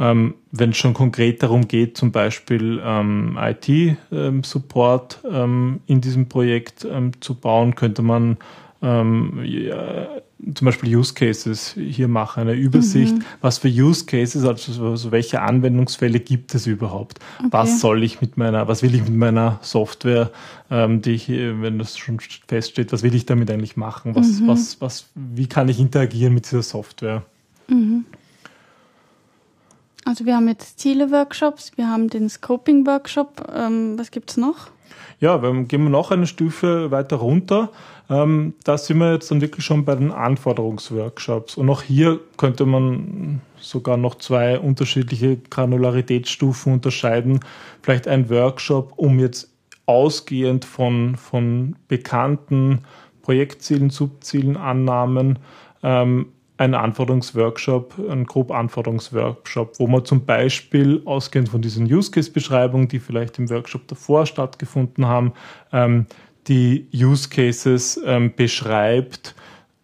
Ähm, wenn es schon konkret darum geht, zum Beispiel ähm, IT-Support ähm, in diesem Projekt ähm, zu bauen, könnte man ähm, ja, zum Beispiel Use Cases hier mache, eine Übersicht, mhm. was für Use Cases, also, also welche Anwendungsfälle gibt es überhaupt? Okay. Was soll ich mit meiner, was will ich mit meiner Software, ähm, die ich, wenn das schon feststeht, was will ich damit eigentlich machen? Was, mhm. was, was, wie kann ich interagieren mit dieser Software? Mhm. Also wir haben jetzt Ziele-Workshops, wir haben den Scoping-Workshop. Ähm, was gibt's noch? Ja, dann gehen wir noch eine Stufe weiter runter. Ähm, da sind wir jetzt dann wirklich schon bei den Anforderungsworkshops. Und auch hier könnte man sogar noch zwei unterschiedliche Granularitätsstufen unterscheiden. Vielleicht ein Workshop, um jetzt ausgehend von, von bekannten Projektzielen, Subzielen, Annahmen, ähm, ein Anforderungsworkshop, ein grob Anforderungsworkshop, wo man zum Beispiel ausgehend von diesen Use Case Beschreibungen, die vielleicht im Workshop davor stattgefunden haben, ähm, die Use Cases ähm, beschreibt,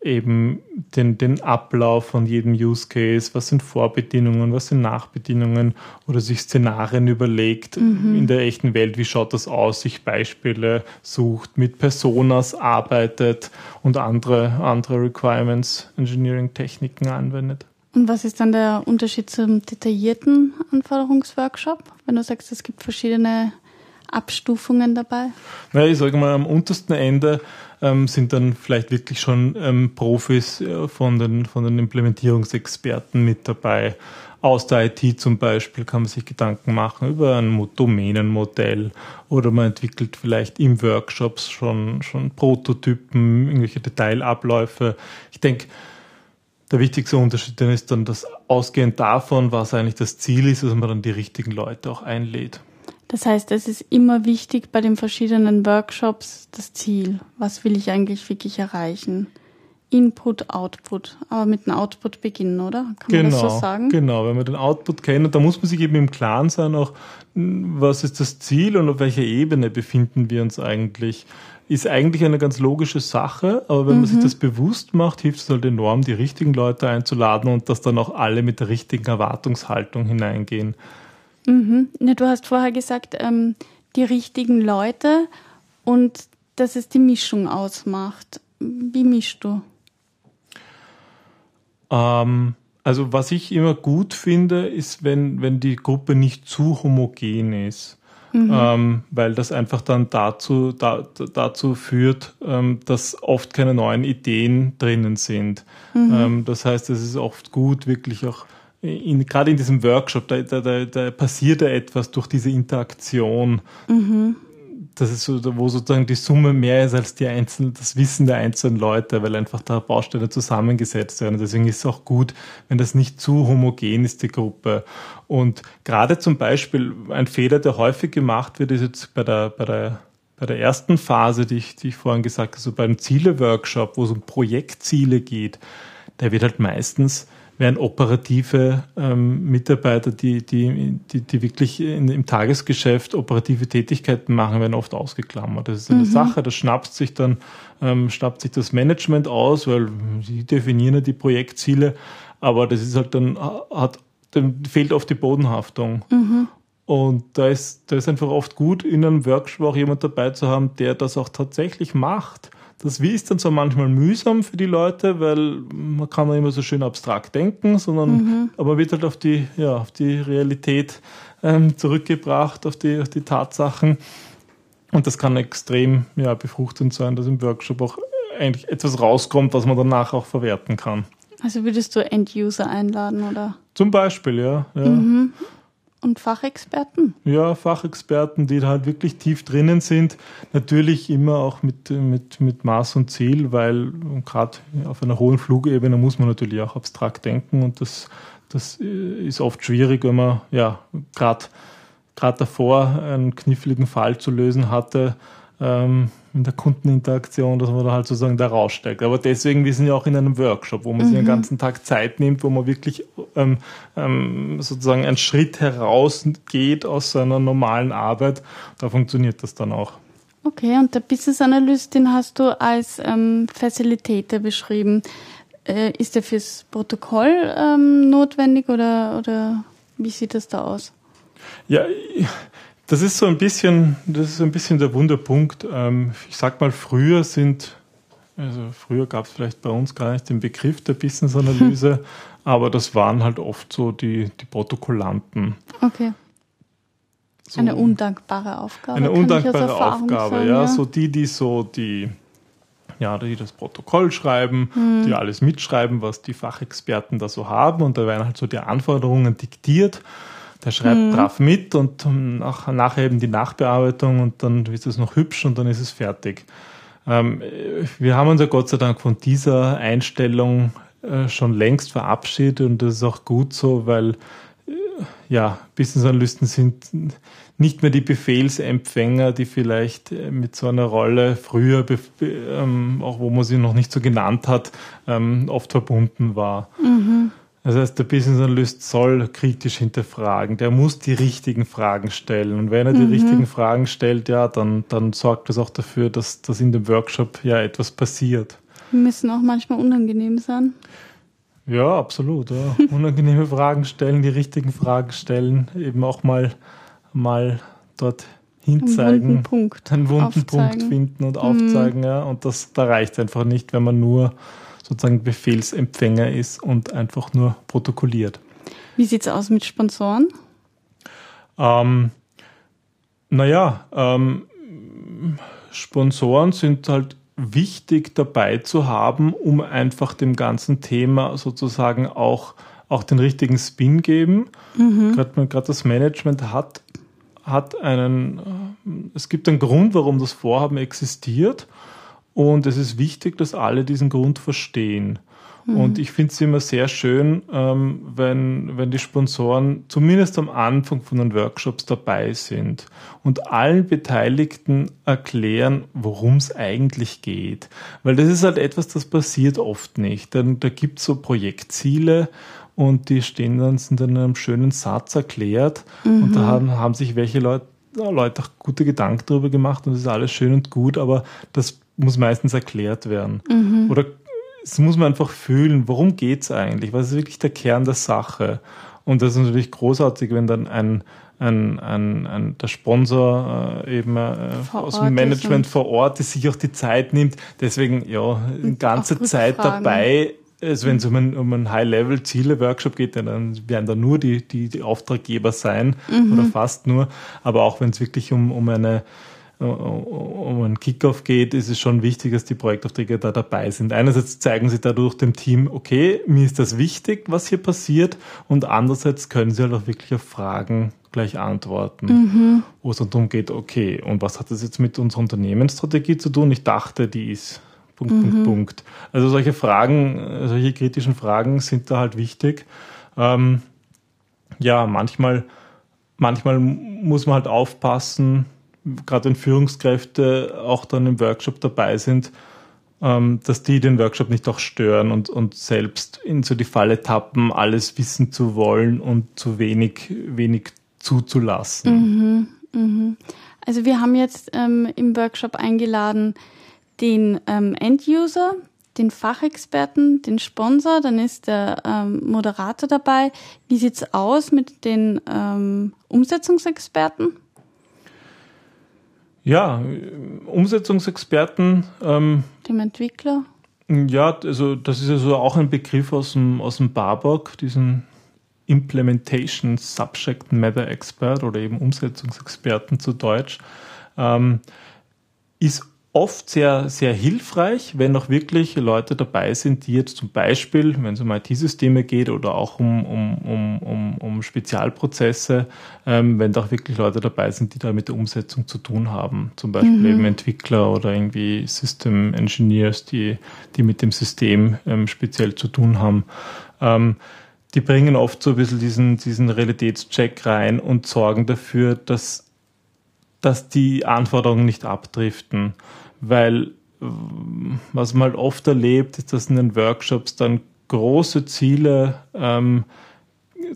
eben den, den Ablauf von jedem Use Case, was sind Vorbedingungen, was sind Nachbedingungen oder sich Szenarien überlegt mhm. in der echten Welt, wie schaut das aus, sich Beispiele sucht, mit Personas arbeitet und andere, andere Requirements Engineering Techniken anwendet. Und was ist dann der Unterschied zum detaillierten Anforderungsworkshop, wenn du sagst, es gibt verschiedene Abstufungen dabei? Na, ich sage mal, am untersten Ende ähm, sind dann vielleicht wirklich schon ähm, Profis äh, von, den, von den Implementierungsexperten mit dabei. Aus der IT zum Beispiel kann man sich Gedanken machen über ein Domänenmodell oder man entwickelt vielleicht im Workshops schon, schon Prototypen, irgendwelche Detailabläufe. Ich denke, der wichtigste Unterschied ist dann, dass ausgehend davon, was eigentlich das Ziel ist, dass man dann die richtigen Leute auch einlädt. Das heißt, es ist immer wichtig bei den verschiedenen Workshops das Ziel. Was will ich eigentlich wirklich erreichen? Input, Output. Aber mit dem Output beginnen, oder? Kann genau, man das so genau, sagen? Genau, wenn man den Output kennt, da muss man sich eben im Klaren sein, auch was ist das Ziel und auf welcher Ebene befinden wir uns eigentlich. Ist eigentlich eine ganz logische Sache, aber wenn mhm. man sich mhm. das bewusst macht, hilft es halt enorm, die richtigen Leute einzuladen und dass dann auch alle mit der richtigen Erwartungshaltung hineingehen. Mhm. Ja, du hast vorher gesagt, ähm, die richtigen Leute und dass es die Mischung ausmacht. Wie mischst du? Ähm, also was ich immer gut finde, ist, wenn, wenn die Gruppe nicht zu homogen ist. Mhm. Ähm, weil das einfach dann dazu, da, dazu führt, ähm, dass oft keine neuen Ideen drinnen sind. Mhm. Ähm, das heißt, es ist oft gut, wirklich auch in, gerade in diesem Workshop, da, da, da, passiert ja etwas durch diese Interaktion. Mhm. Das ist so, wo sozusagen die Summe mehr ist als die einzelnen, das Wissen der einzelnen Leute, weil einfach da Bausteine zusammengesetzt werden. Deswegen ist es auch gut, wenn das nicht zu homogen ist, die Gruppe. Und gerade zum Beispiel ein Fehler, der häufig gemacht wird, ist jetzt bei der, bei der bei der ersten Phase, die ich, die ich vorhin gesagt habe, so beim Ziele-Workshop, wo es um Projektziele geht, der wird halt meistens wären operative ähm, Mitarbeiter, die, die, die, die wirklich in, im Tagesgeschäft operative Tätigkeiten machen, werden oft ausgeklammert. Das ist eine mhm. Sache, das schnappt sich dann, ähm, schnappt sich das Management aus, weil sie definieren ja die Projektziele, aber das ist halt dann, hat, dann fehlt oft die Bodenhaftung. Mhm. Und da ist, da ist einfach oft gut, in einem Workshop auch jemand dabei zu haben, der das auch tatsächlich macht. Das Wie ist dann zwar manchmal mühsam für die Leute, weil man kann immer so schön abstrakt denken, sondern mhm. aber wird halt auf die, ja, auf die Realität ähm, zurückgebracht, auf die, auf die Tatsachen. Und das kann extrem ja, befruchtend sein, dass im Workshop auch eigentlich etwas rauskommt, was man danach auch verwerten kann. Also würdest du End-User einladen, oder? Zum Beispiel, ja. ja. Mhm. Und Fachexperten? Ja, Fachexperten, die halt wirklich tief drinnen sind. Natürlich immer auch mit, mit, mit Maß und Ziel, weil gerade auf einer hohen Flugebene muss man natürlich auch abstrakt denken und das, das ist oft schwierig, wenn man ja gerade davor einen kniffligen Fall zu lösen hatte. Ähm, in der Kundeninteraktion, dass man da halt sozusagen da raussteigt. Aber deswegen, wir sind ja auch in einem Workshop, wo man mhm. sich den mhm. ganzen Tag Zeit nimmt, wo man wirklich ähm, ähm, sozusagen einen Schritt herausgeht aus seiner normalen Arbeit. Da funktioniert das dann auch. Okay, und der Business Analyst, den hast du als ähm, Facilitator beschrieben. Äh, ist der fürs Protokoll ähm, notwendig oder, oder wie sieht das da aus? Ja, das ist so ein bisschen, das ist so ein bisschen der Wunderpunkt. Ähm, ich sag mal, früher sind, also früher gab es vielleicht bei uns gar nicht den Begriff der Business-Analyse, aber das waren halt oft so die, die Protokollanten. Okay. So eine undankbare Aufgabe. Eine undankbare Aufgabe, sagen, ja. ja. So die, die so die, ja, die das Protokoll schreiben, hm. die alles mitschreiben, was die Fachexperten da so haben. Und da werden halt so die Anforderungen diktiert. Der schreibt mhm. brav mit und nach, nachher eben die Nachbearbeitung und dann ist es noch hübsch und dann ist es fertig. Ähm, wir haben uns ja Gott sei Dank von dieser Einstellung äh, schon längst verabschiedet und das ist auch gut so, weil äh, ja, Business Analysten sind nicht mehr die Befehlsempfänger, die vielleicht äh, mit so einer Rolle früher, ähm, auch wo man sie noch nicht so genannt hat, ähm, oft verbunden war. Mhm. Das heißt, der Business Analyst soll kritisch hinterfragen. Der muss die richtigen Fragen stellen. Und wenn er die mhm. richtigen Fragen stellt, ja, dann, dann sorgt das auch dafür, dass, dass in dem Workshop ja etwas passiert. Müssen auch manchmal unangenehm sein. Ja, absolut. Ja. Unangenehme Fragen stellen, die richtigen Fragen stellen, eben auch mal, mal dort hinzeigen, einen wunden Punkt, einen wunden Punkt finden und aufzeigen. Mhm. Ja. Und das, da reicht einfach nicht, wenn man nur sozusagen Befehlsempfänger ist und einfach nur protokolliert. Wie sieht es aus mit Sponsoren? Ähm, naja, ähm, Sponsoren sind halt wichtig dabei zu haben, um einfach dem ganzen Thema sozusagen auch, auch den richtigen Spin geben. Mhm. Gerade das Management hat, hat einen, äh, es gibt einen Grund, warum das Vorhaben existiert und es ist wichtig, dass alle diesen Grund verstehen. Mhm. Und ich finde es immer sehr schön, ähm, wenn, wenn die Sponsoren zumindest am Anfang von den Workshops dabei sind und allen Beteiligten erklären, worum es eigentlich geht. Weil das ist halt etwas, das passiert oft nicht. Denn da gibt es so Projektziele und die stehen dann, sind dann in einem schönen Satz erklärt. Mhm. Und da haben, haben sich welche Leute Leute auch gute Gedanken darüber gemacht und es ist alles schön und gut, aber das muss meistens erklärt werden. Mhm. Oder es muss man einfach fühlen, worum geht es eigentlich? Was ist wirklich der Kern der Sache? Und das ist natürlich großartig, wenn dann ein, ein, ein, ein der Sponsor äh, eben äh, aus dem Management vor Ort ist, sich auch die Zeit nimmt. Deswegen ja, eine ganze Zeit dabei. Also wenn es um ein, um ein High-Level-Ziele-Workshop geht, dann werden da nur die, die, die Auftraggeber sein mhm. oder fast nur. Aber auch wenn es wirklich um, um eine um einen Kickoff geht, ist es schon wichtig, dass die Projektaufträge da dabei sind. Einerseits zeigen sie dadurch dem Team, okay, mir ist das wichtig, was hier passiert, und andererseits können sie halt auch wirklich auf Fragen gleich antworten, mhm. wo es dann darum geht, okay, und was hat das jetzt mit unserer Unternehmensstrategie zu tun? Ich dachte, die ist Punkt, mhm. Punkt, Punkt. Also solche Fragen, solche kritischen Fragen sind da halt wichtig. Ähm, ja, manchmal, manchmal muss man halt aufpassen, gerade wenn Führungskräfte auch dann im Workshop dabei sind, ähm, dass die den Workshop nicht auch stören und, und selbst in so die Falle tappen, alles wissen zu wollen und zu wenig, wenig zuzulassen. Mhm, mh. Also wir haben jetzt ähm, im Workshop eingeladen den ähm, End-User, den Fachexperten, den Sponsor, dann ist der ähm, Moderator dabei. Wie sieht's aus mit den ähm, Umsetzungsexperten? Ja, Umsetzungsexperten. Ähm, dem Entwickler? Ja, also das ist ja so auch ein Begriff aus dem, aus dem BABOK, diesen Implementation Subject Matter Expert oder eben Umsetzungsexperten zu Deutsch, ähm, ist oft sehr, sehr hilfreich, wenn auch wirklich Leute dabei sind, die jetzt zum Beispiel, wenn es um IT-Systeme geht oder auch um, um, um, um, um Spezialprozesse, ähm, wenn da auch wirklich Leute dabei sind, die da mit der Umsetzung zu tun haben. Zum Beispiel mhm. eben Entwickler oder irgendwie System Engineers, die, die mit dem System ähm, speziell zu tun haben. Ähm, die bringen oft so ein bisschen diesen, diesen Realitätscheck rein und sorgen dafür, dass, dass die Anforderungen nicht abdriften weil was man halt oft erlebt, ist, dass in den Workshops dann große Ziele, ähm,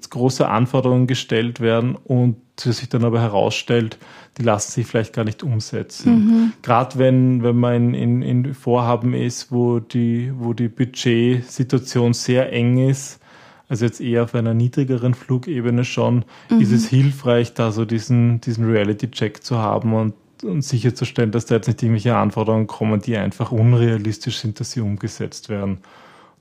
große Anforderungen gestellt werden und sich dann aber herausstellt, die lassen sich vielleicht gar nicht umsetzen. Mhm. Gerade wenn, wenn man in, in Vorhaben ist, wo die, wo die Budgetsituation sehr eng ist, also jetzt eher auf einer niedrigeren Flugebene schon, mhm. ist es hilfreich, da so diesen, diesen Reality-Check zu haben und und sicherzustellen, dass da jetzt nicht irgendwelche Anforderungen kommen, die einfach unrealistisch sind, dass sie umgesetzt werden.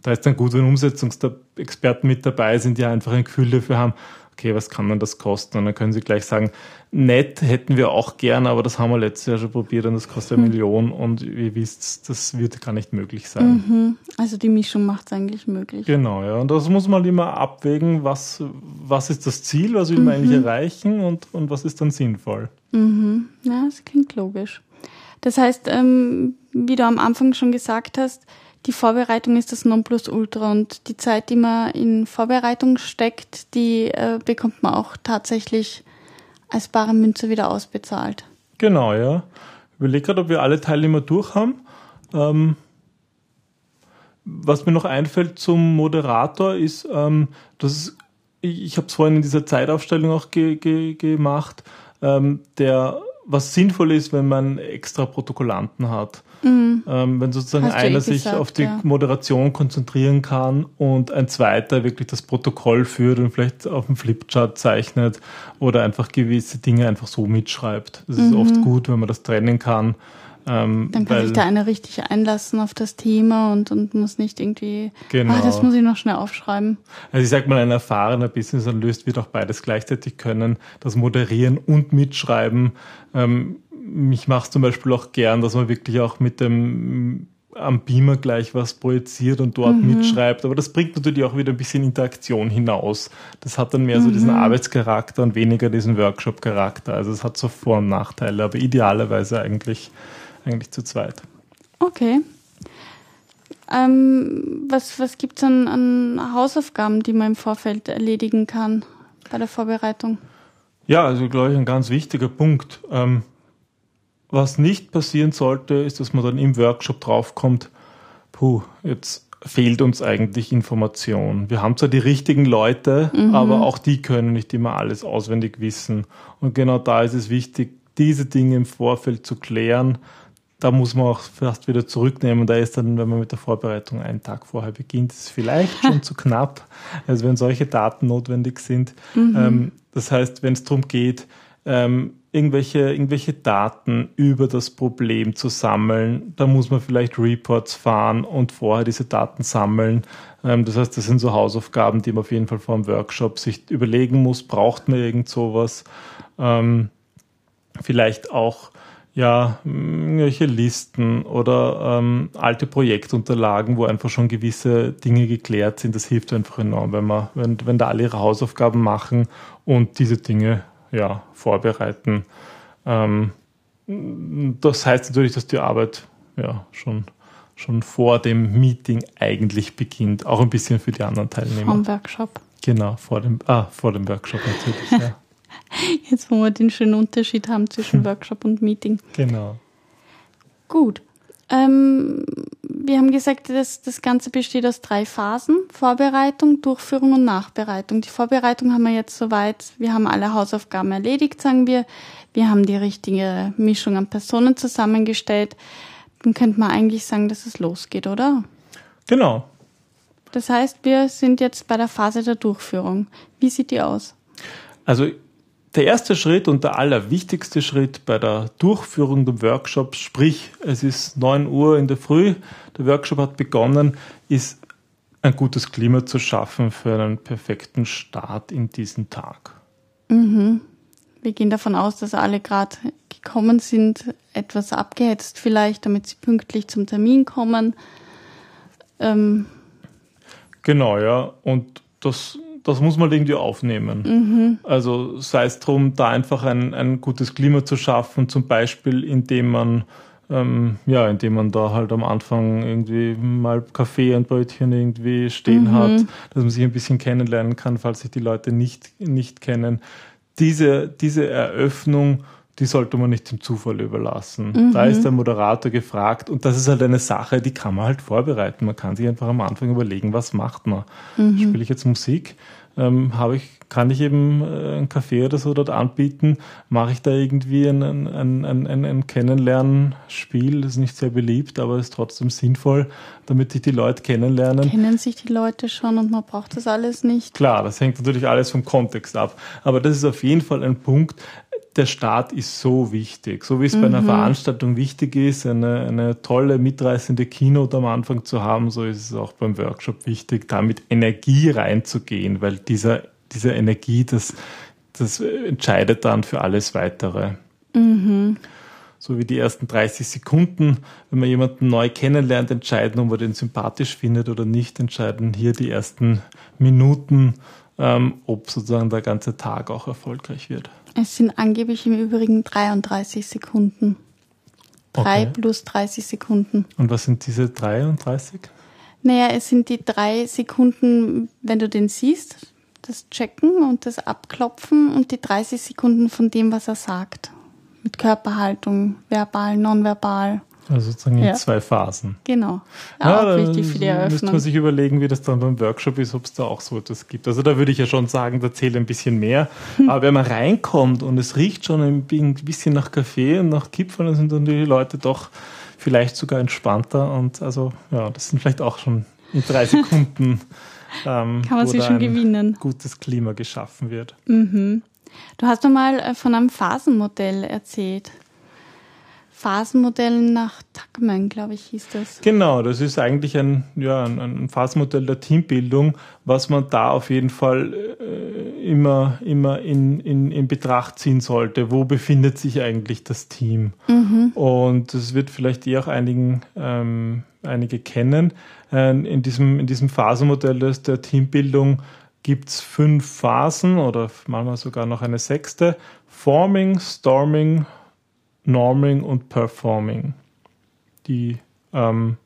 Da ist dann gut, wenn Umsetzungsexperten mit dabei sind, die einfach ein Gefühl dafür haben, okay, was kann denn das kosten? Und dann können sie gleich sagen, nett hätten wir auch gern, aber das haben wir letztes Jahr schon probiert und das kostet eine mhm. Million und ihr wisst, das wird gar nicht möglich sein. Mhm. Also die Mischung macht es eigentlich möglich. Genau, ja. Und das muss man immer abwägen, was, was ist das Ziel, was will man mhm. eigentlich erreichen und, und was ist dann sinnvoll. Mhm. Ja, das klingt logisch. Das heißt, ähm, wie du am Anfang schon gesagt hast, die Vorbereitung ist das Nonplusultra und die Zeit, die man in Vorbereitung steckt, die äh, bekommt man auch tatsächlich als bare Münze wieder ausbezahlt. Genau, ja. Ich überlege gerade, ob wir alle Teilnehmer durch haben. Ähm, was mir noch einfällt zum Moderator ist, ähm, dass ich, ich habe es vorhin in dieser Zeitaufstellung auch ge, ge, gemacht, ähm, der was sinnvoll ist, wenn man extra Protokollanten hat. Mhm. Ähm, wenn sozusagen Hast einer eh sich gesagt, auf die ja. Moderation konzentrieren kann und ein zweiter wirklich das Protokoll führt und vielleicht auf dem Flipchart zeichnet oder einfach gewisse Dinge einfach so mitschreibt. Das mhm. ist oft gut, wenn man das trennen kann. Ähm, Dann kann sich da einer richtig einlassen auf das Thema und, und muss nicht irgendwie, genau. ah, das muss ich noch schnell aufschreiben. Also ich sag mal, ein erfahrener Business Analyst wird auch beides gleichzeitig können, das Moderieren und Mitschreiben. Ähm, mich macht zum Beispiel auch gern, dass man wirklich auch mit dem am Beamer gleich was projiziert und dort mhm. mitschreibt. Aber das bringt natürlich auch wieder ein bisschen Interaktion hinaus. Das hat dann mehr mhm. so diesen mhm. Arbeitscharakter und weniger diesen Workshop-Charakter. Also es hat so Vor- und Nachteile, aber idealerweise eigentlich eigentlich zu zweit. Okay. Ähm, was was gibt es an, an Hausaufgaben, die man im Vorfeld erledigen kann bei der Vorbereitung? Ja, also glaube ich ein ganz wichtiger Punkt. Ähm, was nicht passieren sollte, ist, dass man dann im Workshop draufkommt, puh, jetzt fehlt uns eigentlich Information. Wir haben zwar die richtigen Leute, mhm. aber auch die können nicht immer alles auswendig wissen. Und genau da ist es wichtig, diese Dinge im Vorfeld zu klären, da muss man auch fast wieder zurücknehmen. Da ist dann, wenn man mit der Vorbereitung einen Tag vorher beginnt, ist es vielleicht schon zu knapp, also wenn solche Daten notwendig sind. Mhm. Ähm, das heißt, wenn es darum geht, ähm, irgendwelche, irgendwelche Daten über das Problem zu sammeln, da muss man vielleicht Reports fahren und vorher diese Daten sammeln. Ähm, das heißt, das sind so Hausaufgaben, die man auf jeden Fall vor dem Workshop sich überlegen muss, braucht man irgend sowas. Ähm, vielleicht auch ja, irgendwelche Listen oder ähm, alte Projektunterlagen, wo einfach schon gewisse Dinge geklärt sind. Das hilft einfach enorm, wenn man, wenn, wenn da alle ihre Hausaufgaben machen und diese Dinge ja, vorbereiten. Ähm, das heißt natürlich, dass die Arbeit ja schon, schon vor dem Meeting eigentlich beginnt. Auch ein bisschen für die anderen Teilnehmer. Vom Workshop. Genau, vor dem, ah, vor dem Workshop natürlich, ja. Jetzt, wo wir den schönen Unterschied haben zwischen Workshop und Meeting. Genau. Gut. Ähm, wir haben gesagt, dass das Ganze besteht aus drei Phasen. Vorbereitung, Durchführung und Nachbereitung. Die Vorbereitung haben wir jetzt soweit. Wir haben alle Hausaufgaben erledigt, sagen wir. Wir haben die richtige Mischung an Personen zusammengestellt. Dann könnte man eigentlich sagen, dass es losgeht, oder? Genau. Das heißt, wir sind jetzt bei der Phase der Durchführung. Wie sieht die aus? Also der erste Schritt und der allerwichtigste Schritt bei der Durchführung des Workshops, sprich es ist 9 Uhr in der Früh, der Workshop hat begonnen, ist ein gutes Klima zu schaffen für einen perfekten Start in diesen Tag. Mhm. Wir gehen davon aus, dass alle gerade gekommen sind, etwas abgehetzt vielleicht, damit sie pünktlich zum Termin kommen. Ähm. Genau, ja. Und das das muss man irgendwie aufnehmen. Mhm. Also sei es darum, da einfach ein, ein gutes Klima zu schaffen, zum Beispiel indem man ähm, ja, indem man da halt am Anfang irgendwie mal Kaffee und Brötchen irgendwie stehen mhm. hat, dass man sich ein bisschen kennenlernen kann, falls sich die Leute nicht, nicht kennen. Diese, diese Eröffnung die sollte man nicht dem Zufall überlassen. Mhm. Da ist der Moderator gefragt und das ist halt eine Sache, die kann man halt vorbereiten. Man kann sich einfach am Anfang überlegen, was macht man. Mhm. Spiele ich jetzt Musik? Ähm, habe ich, kann ich eben äh, ein Café oder so dort anbieten? Mache ich da irgendwie ein, ein, ein, ein, ein Kennenlernspiel? Das ist nicht sehr beliebt, aber ist trotzdem sinnvoll, damit sich die Leute kennenlernen. Kennen sich die Leute schon und man braucht das alles nicht? Klar, das hängt natürlich alles vom Kontext ab. Aber das ist auf jeden Fall ein Punkt, der Start ist so wichtig. So wie es mhm. bei einer mhm. Veranstaltung wichtig ist, eine, eine tolle, mitreißende Keynote am Anfang zu haben, so ist es auch beim Workshop wichtig, da mit Energie reinzugehen, weil dieser, diese Energie, das, das entscheidet dann für alles Weitere. Mhm. So wie die ersten 30 Sekunden, wenn man jemanden neu kennenlernt, entscheiden, ob man den sympathisch findet oder nicht, entscheiden hier die ersten Minuten, ähm, ob sozusagen der ganze Tag auch erfolgreich wird. Es sind angeblich im Übrigen 33 Sekunden. Drei okay. plus 30 Sekunden. Und was sind diese 33? Naja, es sind die drei Sekunden, wenn du den siehst, das Checken und das Abklopfen und die 30 Sekunden von dem, was er sagt. Mit Körperhaltung, verbal, nonverbal. Also sozusagen in ja. zwei Phasen. Genau. Ja, auch wichtig für die Eröffnung. Müsste man sich überlegen, wie das dann beim Workshop ist, ob es da auch so etwas gibt. Also da würde ich ja schon sagen, da zählt ein bisschen mehr. Hm. Aber wenn man reinkommt und es riecht schon ein bisschen nach Kaffee und nach Kipferl, dann sind dann die Leute doch vielleicht sogar entspannter. Und also, ja, das sind vielleicht auch schon in drei Sekunden. Ähm, Kann man sich schon gewinnen. Gutes Klima geschaffen wird. Mhm. Du hast mal äh, von einem Phasenmodell erzählt. Phasenmodell nach Tuckman, glaube ich, hieß das. Genau, das ist eigentlich ein, ja, ein, ein Phasenmodell der Teambildung, was man da auf jeden Fall äh, immer, immer in, in, in Betracht ziehen sollte. Wo befindet sich eigentlich das Team? Mhm. Und das wird vielleicht eh auch einigen, ähm, einige kennen. Äh, in, diesem, in diesem Phasenmodell der Teambildung gibt es fünf Phasen oder manchmal sogar noch eine sechste. Forming, Storming, Norming und Performing. Die ähm,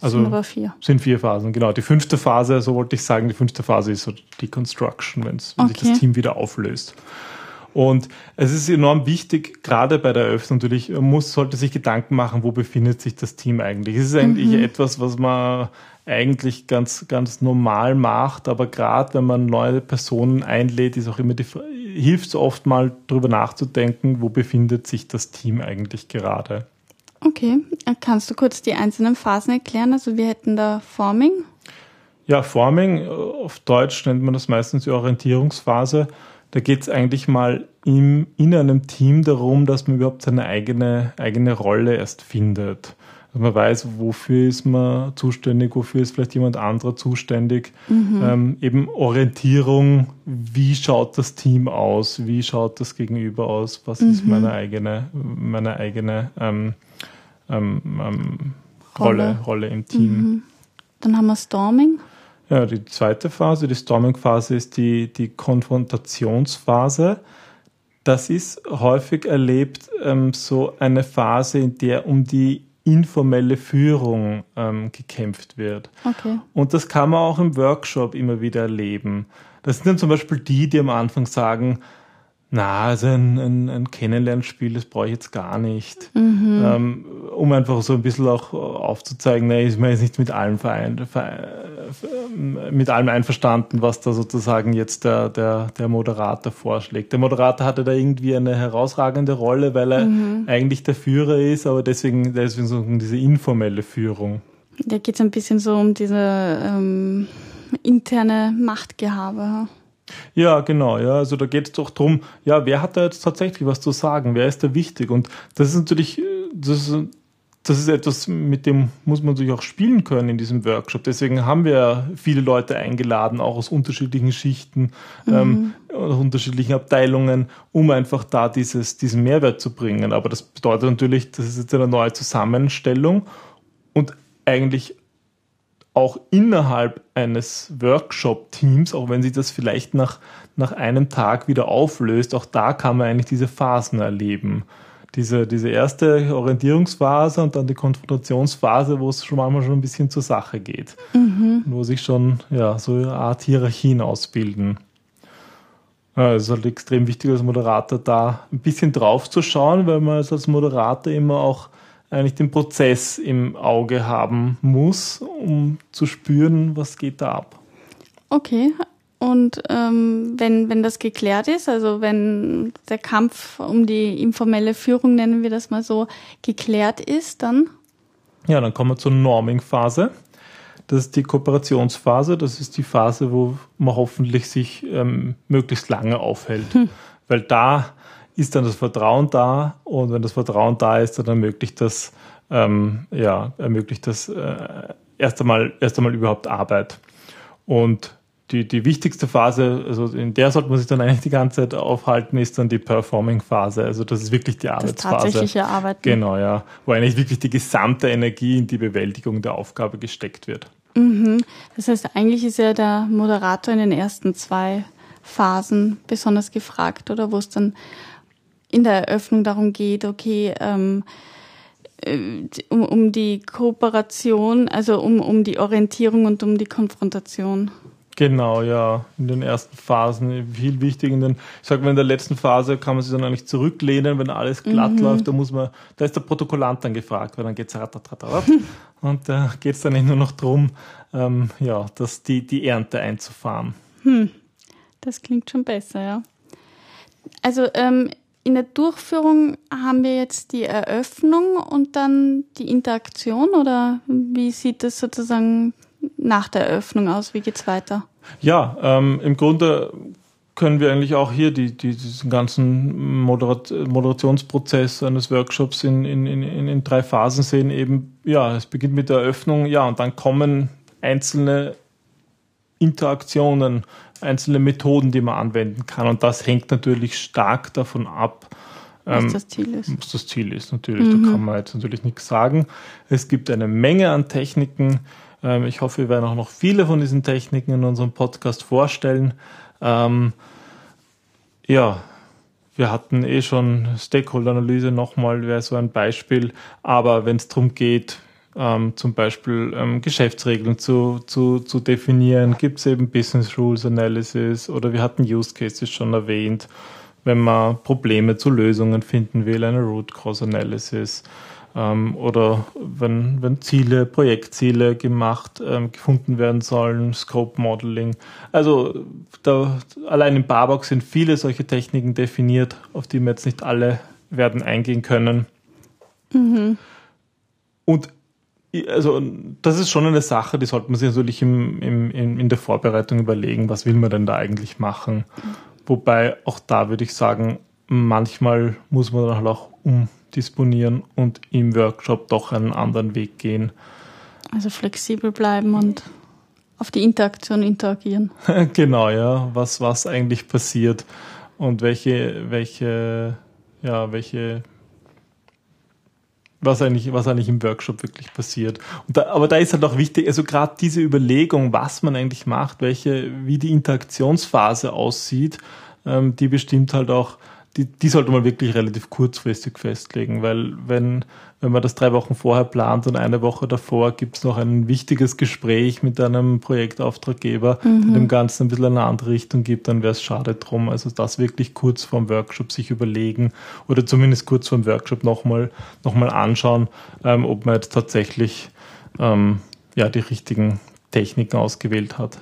also sind, aber vier. sind vier Phasen, genau. Die fünfte Phase, so wollte ich sagen, die fünfte Phase ist so die Construction, wenn okay. sich das Team wieder auflöst. Und es ist enorm wichtig, gerade bei der Eröffnung natürlich, muss, sollte sich Gedanken machen, wo befindet sich das Team eigentlich. Es ist eigentlich mhm. etwas, was man eigentlich ganz, ganz normal macht, aber gerade wenn man neue Personen einlädt, ist auch immer die, hilft es oft mal drüber nachzudenken, wo befindet sich das Team eigentlich gerade. Okay, kannst du kurz die einzelnen Phasen erklären? Also wir hätten da Forming. Ja, Forming, auf Deutsch nennt man das meistens die Orientierungsphase. Da geht es eigentlich mal im, in einem Team darum, dass man überhaupt seine eigene, eigene Rolle erst findet. Also man weiß, wofür ist man zuständig, wofür ist vielleicht jemand anderer zuständig. Mhm. Ähm, eben Orientierung, wie schaut das Team aus, wie schaut das Gegenüber aus, was mhm. ist meine eigene, meine eigene ähm, ähm, ähm Rolle. Rolle, Rolle im Team. Mhm. Dann haben wir Storming. Ja, die zweite Phase, die Storming-Phase ist die, die Konfrontationsphase. Das ist häufig erlebt ähm, so eine Phase, in der um die informelle Führung ähm, gekämpft wird. Okay. Und das kann man auch im Workshop immer wieder erleben. Das sind dann zum Beispiel die, die am Anfang sagen, Na, also ein, ein, ein Kennenlernspiel, das brauche ich jetzt gar nicht. Mhm. Ähm, um einfach so ein bisschen auch aufzuzeigen, ne, ist man jetzt nicht mit allem verein, mit allem einverstanden, was da sozusagen jetzt der, der, der Moderator vorschlägt. Der Moderator hatte da irgendwie eine herausragende Rolle, weil er mhm. eigentlich der Führer ist, aber deswegen, deswegen so diese informelle Führung. Da geht es ein bisschen so um diese ähm, interne Machtgehabe. Ja, genau, ja. Also da geht es doch drum, ja, wer hat da jetzt tatsächlich was zu sagen? Wer ist da wichtig? Und das ist natürlich, äh, das ist, das ist etwas, mit dem muss man natürlich auch spielen können in diesem Workshop. Deswegen haben wir viele Leute eingeladen, auch aus unterschiedlichen Schichten, mhm. ähm, aus unterschiedlichen Abteilungen, um einfach da dieses, diesen Mehrwert zu bringen. Aber das bedeutet natürlich, das ist jetzt eine neue Zusammenstellung und eigentlich auch innerhalb eines Workshop-Teams, auch wenn sich das vielleicht nach, nach einem Tag wieder auflöst, auch da kann man eigentlich diese Phasen erleben. Diese, diese erste Orientierungsphase und dann die Konfrontationsphase, wo es schon manchmal schon ein bisschen zur Sache geht. Mhm. Wo sich schon ja, so eine Art Hierarchien ausbilden. Ja, es ist halt extrem wichtig als Moderator da ein bisschen drauf zu schauen, weil man als Moderator immer auch eigentlich den Prozess im Auge haben muss, um zu spüren, was geht da ab. Okay. Und ähm, wenn, wenn das geklärt ist, also wenn der Kampf um die informelle Führung, nennen wir das mal so, geklärt ist, dann? Ja, dann kommen wir zur Norming-Phase. Das ist die Kooperationsphase. Das ist die Phase, wo man hoffentlich sich ähm, möglichst lange aufhält. Hm. Weil da ist dann das Vertrauen da und wenn das Vertrauen da ist, dann ermöglicht das, ähm, ja, ermöglicht das äh, erst, einmal, erst einmal überhaupt Arbeit. Und die, die wichtigste Phase, also in der sollte man sich dann eigentlich die ganze Zeit aufhalten, ist dann die Performing-Phase. Also das ist wirklich die Arbeitsphase. Das tatsächliche Arbeiten. Genau, ja. Wo eigentlich wirklich die gesamte Energie in die Bewältigung der Aufgabe gesteckt wird. Mhm. Das heißt, eigentlich ist ja der Moderator in den ersten zwei Phasen besonders gefragt, oder wo es dann in der Eröffnung darum geht, okay, ähm, äh, um, um die Kooperation, also um, um die Orientierung und um die Konfrontation. Genau, ja, in den ersten Phasen viel wichtig. In den, ich sag mal, in der letzten Phase kann man sich dann eigentlich zurücklehnen, wenn alles glatt mhm. läuft. Da muss man, da ist der Protokollant dann gefragt, weil dann geht's ratatatat und da geht's dann nur noch drum, ähm, ja, dass die die Ernte einzufahren. Hm. Das klingt schon besser, ja. Also ähm, in der Durchführung haben wir jetzt die Eröffnung und dann die Interaktion oder wie sieht das sozusagen nach der Eröffnung aus? Wie geht's weiter? Ja, ähm, im Grunde können wir eigentlich auch hier die, die, diesen ganzen Moderat Moderationsprozess eines Workshops in, in, in, in drei Phasen sehen. Eben, ja, es beginnt mit der Eröffnung, ja, und dann kommen einzelne Interaktionen, einzelne Methoden, die man anwenden kann. Und das hängt natürlich stark davon ab, was ähm, das Ziel ist. Was das Ziel ist, natürlich. Mhm. Da kann man jetzt natürlich nichts sagen. Es gibt eine Menge an Techniken. Ähm, ich hoffe, wir werden auch noch viele von diesen Techniken in unserem Podcast vorstellen. Ähm, ja, wir hatten eh schon Stakeholder-Analyse nochmal, wäre so ein Beispiel. Aber wenn es darum geht, ähm, zum Beispiel ähm, Geschäftsregeln zu, zu, zu definieren, gibt es eben Business Rules Analysis oder wir hatten Use Cases schon erwähnt, wenn man Probleme zu Lösungen finden will, eine Root Cause Analysis ähm, oder wenn, wenn Ziele, Projektziele gemacht, ähm, gefunden werden sollen, Scope Modeling. Also da, allein im Barbox sind viele solche Techniken definiert, auf die wir jetzt nicht alle werden eingehen können. Mhm. Und also das ist schon eine Sache, die sollte man sich natürlich im, im, in der Vorbereitung überlegen, was will man denn da eigentlich machen. Wobei auch da würde ich sagen, manchmal muss man dann halt auch umdisponieren und im Workshop doch einen anderen Weg gehen. Also flexibel bleiben und auf die Interaktion interagieren. genau, ja, was, was eigentlich passiert und welche, welche, ja, welche was eigentlich, was eigentlich im Workshop wirklich passiert. Da, aber da ist halt auch wichtig, also gerade diese Überlegung, was man eigentlich macht, welche, wie die Interaktionsphase aussieht, ähm, die bestimmt halt auch die, die sollte man wirklich relativ kurzfristig festlegen, weil wenn, wenn man das drei Wochen vorher plant und eine Woche davor gibt es noch ein wichtiges Gespräch mit einem Projektauftraggeber, mhm. dem Ganzen ein bisschen eine andere Richtung gibt, dann wäre es schade drum. Also das wirklich kurz vorm Workshop sich überlegen oder zumindest kurz vorm Workshop nochmal noch mal anschauen, ähm, ob man jetzt tatsächlich ähm, ja, die richtigen Techniken ausgewählt hat.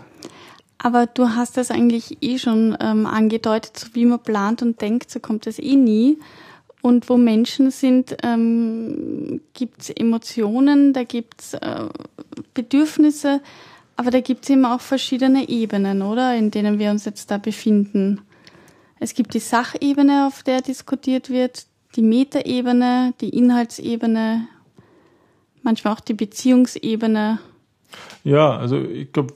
Aber du hast das eigentlich eh schon ähm, angedeutet, so wie man plant und denkt, so kommt das eh nie. Und wo Menschen sind, ähm, gibt es Emotionen, da gibt es äh, Bedürfnisse, aber da gibt es eben auch verschiedene Ebenen, oder? In denen wir uns jetzt da befinden. Es gibt die Sachebene, auf der diskutiert wird, die Metaebene, die Inhaltsebene, manchmal auch die Beziehungsebene. Ja, also ich glaube,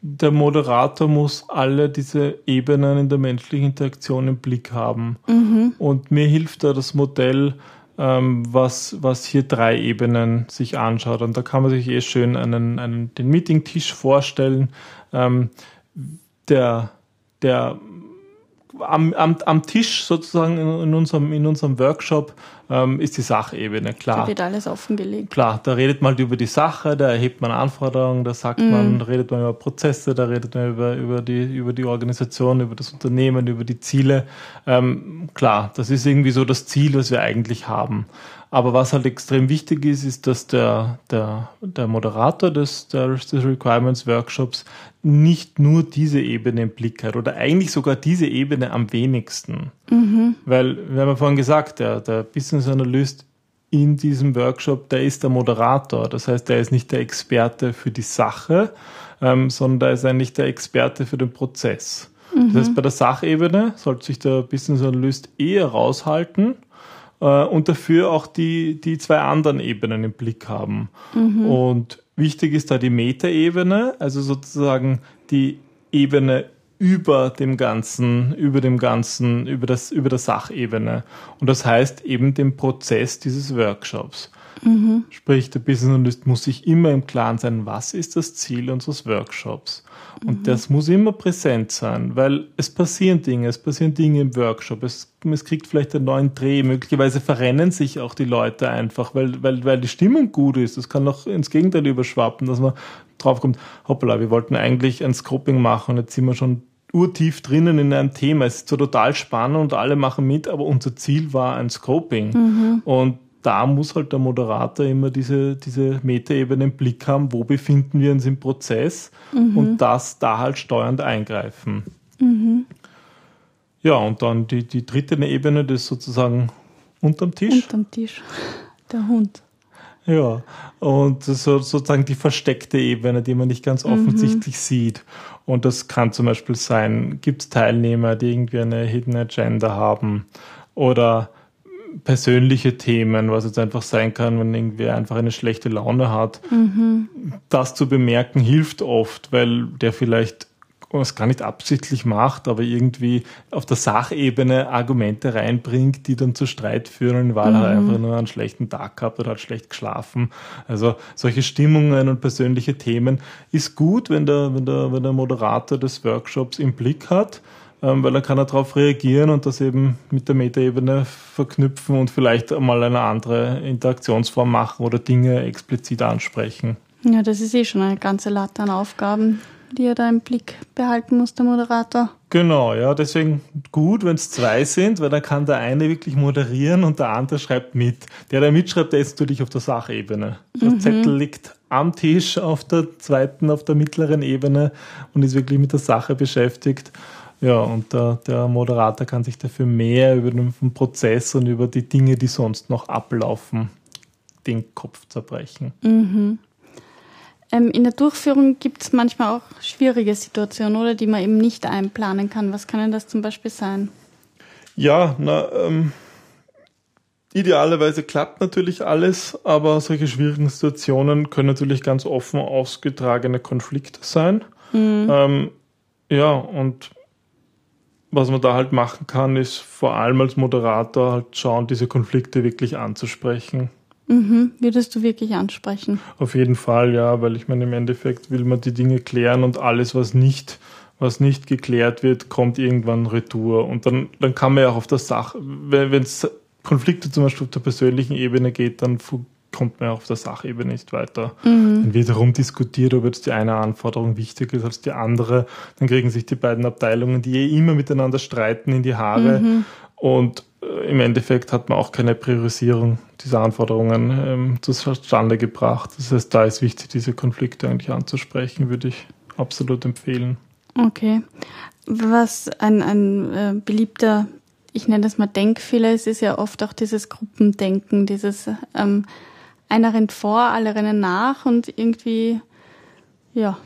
der Moderator muss alle diese Ebenen in der menschlichen Interaktion im Blick haben. Mhm. Und mir hilft da das Modell, ähm, was, was hier drei Ebenen sich anschaut. Und da kann man sich eh schön einen, einen, den Meetingtisch vorstellen. Ähm, der, der am, am, am Tisch sozusagen in, unserem, in unserem Workshop ähm, ist die Sachebene, klar. Da wird alles offengelegt. Klar, da redet man halt über die Sache, da erhebt man Anforderungen, da sagt mm. man, redet man über Prozesse, da redet man über, über, die, über die Organisation, über das Unternehmen, über die Ziele. Ähm, klar, das ist irgendwie so das Ziel, was wir eigentlich haben. Aber was halt extrem wichtig ist, ist, dass der, der, der Moderator des, des Requirements Workshops nicht nur diese Ebene im Blick hat oder eigentlich sogar diese Ebene am wenigsten. Mhm. Weil, wir haben ja vorhin gesagt, der, der Business Analyst in diesem Workshop, der ist der Moderator. Das heißt, der ist nicht der Experte für die Sache, ähm, sondern der ist eigentlich der Experte für den Prozess. Mhm. Das heißt, bei der Sachebene sollte sich der Business Analyst eher raushalten äh, und dafür auch die, die zwei anderen Ebenen im Blick haben. Mhm. Und wichtig ist da die Metaebene, also sozusagen die Ebene über dem Ganzen, über dem Ganzen, über das, über der Sachebene. Und das heißt eben den Prozess dieses Workshops. Mhm. Sprich, der Business Analyst muss sich immer im Klaren sein, was ist das Ziel unseres Workshops. Und mhm. das muss immer präsent sein, weil es passieren Dinge, es passieren Dinge im Workshop, es, es kriegt vielleicht einen neuen Dreh, möglicherweise verrennen sich auch die Leute einfach, weil, weil, weil die Stimmung gut ist. Das kann auch ins Gegenteil überschwappen, dass man draufkommt, hoppala, wir wollten eigentlich ein Scoping machen und jetzt sind wir schon urtief drinnen in einem Thema. Es ist so total spannend und alle machen mit, aber unser Ziel war ein Scoping. Mhm. Und da muss halt der Moderator immer diese, diese Metaebene im Blick haben, wo befinden wir uns im Prozess mhm. und das da halt steuernd eingreifen. Mhm. Ja, und dann die, die dritte Ebene, das ist sozusagen unterm Tisch. Unterm Tisch. Der Hund. Ja, und so, sozusagen die versteckte Ebene, die man nicht ganz mhm. offensichtlich mhm. sieht. Und das kann zum Beispiel sein, gibt es Teilnehmer, die irgendwie eine Hidden Agenda haben oder persönliche Themen, was jetzt einfach sein kann, wenn irgendwie einfach eine schlechte Laune hat. Mhm. Das zu bemerken hilft oft, weil der vielleicht es gar nicht absichtlich macht, aber irgendwie auf der Sachebene Argumente reinbringt, die dann zu Streit führen, weil mhm. er einfach nur einen schlechten Tag gehabt oder hat schlecht geschlafen. Also solche Stimmungen und persönliche Themen ist gut, wenn der, wenn der, wenn der Moderator des Workshops im Blick hat weil dann kann er darauf reagieren und das eben mit der Metaebene verknüpfen und vielleicht einmal eine andere Interaktionsform machen oder Dinge explizit ansprechen. Ja, das ist eh schon eine ganze Latte an Aufgaben, die er da im Blick behalten muss, der Moderator. Genau, ja, deswegen gut, wenn es zwei sind, weil dann kann der eine wirklich moderieren und der andere schreibt mit. Der, der mitschreibt, der ist natürlich auf der Sachebene. Der mhm. Zettel liegt am Tisch auf der zweiten, auf der mittleren Ebene und ist wirklich mit der Sache beschäftigt. Ja, und der, der Moderator kann sich dafür mehr über den Prozess und über die Dinge, die sonst noch ablaufen, den Kopf zerbrechen. Mhm. Ähm, in der Durchführung gibt es manchmal auch schwierige Situationen, oder die man eben nicht einplanen kann. Was kann denn das zum Beispiel sein? Ja, na, ähm, idealerweise klappt natürlich alles, aber solche schwierigen Situationen können natürlich ganz offen ausgetragene Konflikte sein. Mhm. Ähm, ja, und was man da halt machen kann, ist vor allem als Moderator halt schauen, diese Konflikte wirklich anzusprechen. Mhm. Würdest du wirklich ansprechen? Auf jeden Fall, ja, weil ich meine, im Endeffekt will man die Dinge klären und alles, was nicht was nicht geklärt wird, kommt irgendwann Retour. Und dann, dann kann man ja auch auf der Sache, wenn es Konflikte zum Beispiel auf der persönlichen Ebene geht, dann kommt man ja auf der Sachebene nicht weiter. Mhm. Dann wird darum diskutiert, ob jetzt die eine Anforderung wichtiger ist als die andere. Dann kriegen sich die beiden Abteilungen, die eh immer miteinander streiten, in die Haare. Mhm. Und äh, im Endeffekt hat man auch keine Priorisierung dieser Anforderungen ähm, zustande gebracht. Das heißt, da ist wichtig, diese Konflikte eigentlich anzusprechen, würde ich absolut empfehlen. Okay. Was ein, ein äh, beliebter, ich nenne das mal Denkfehler ist, ist ja oft auch dieses Gruppendenken, dieses ähm, einer rennt vor, alle rennen nach und irgendwie, ja.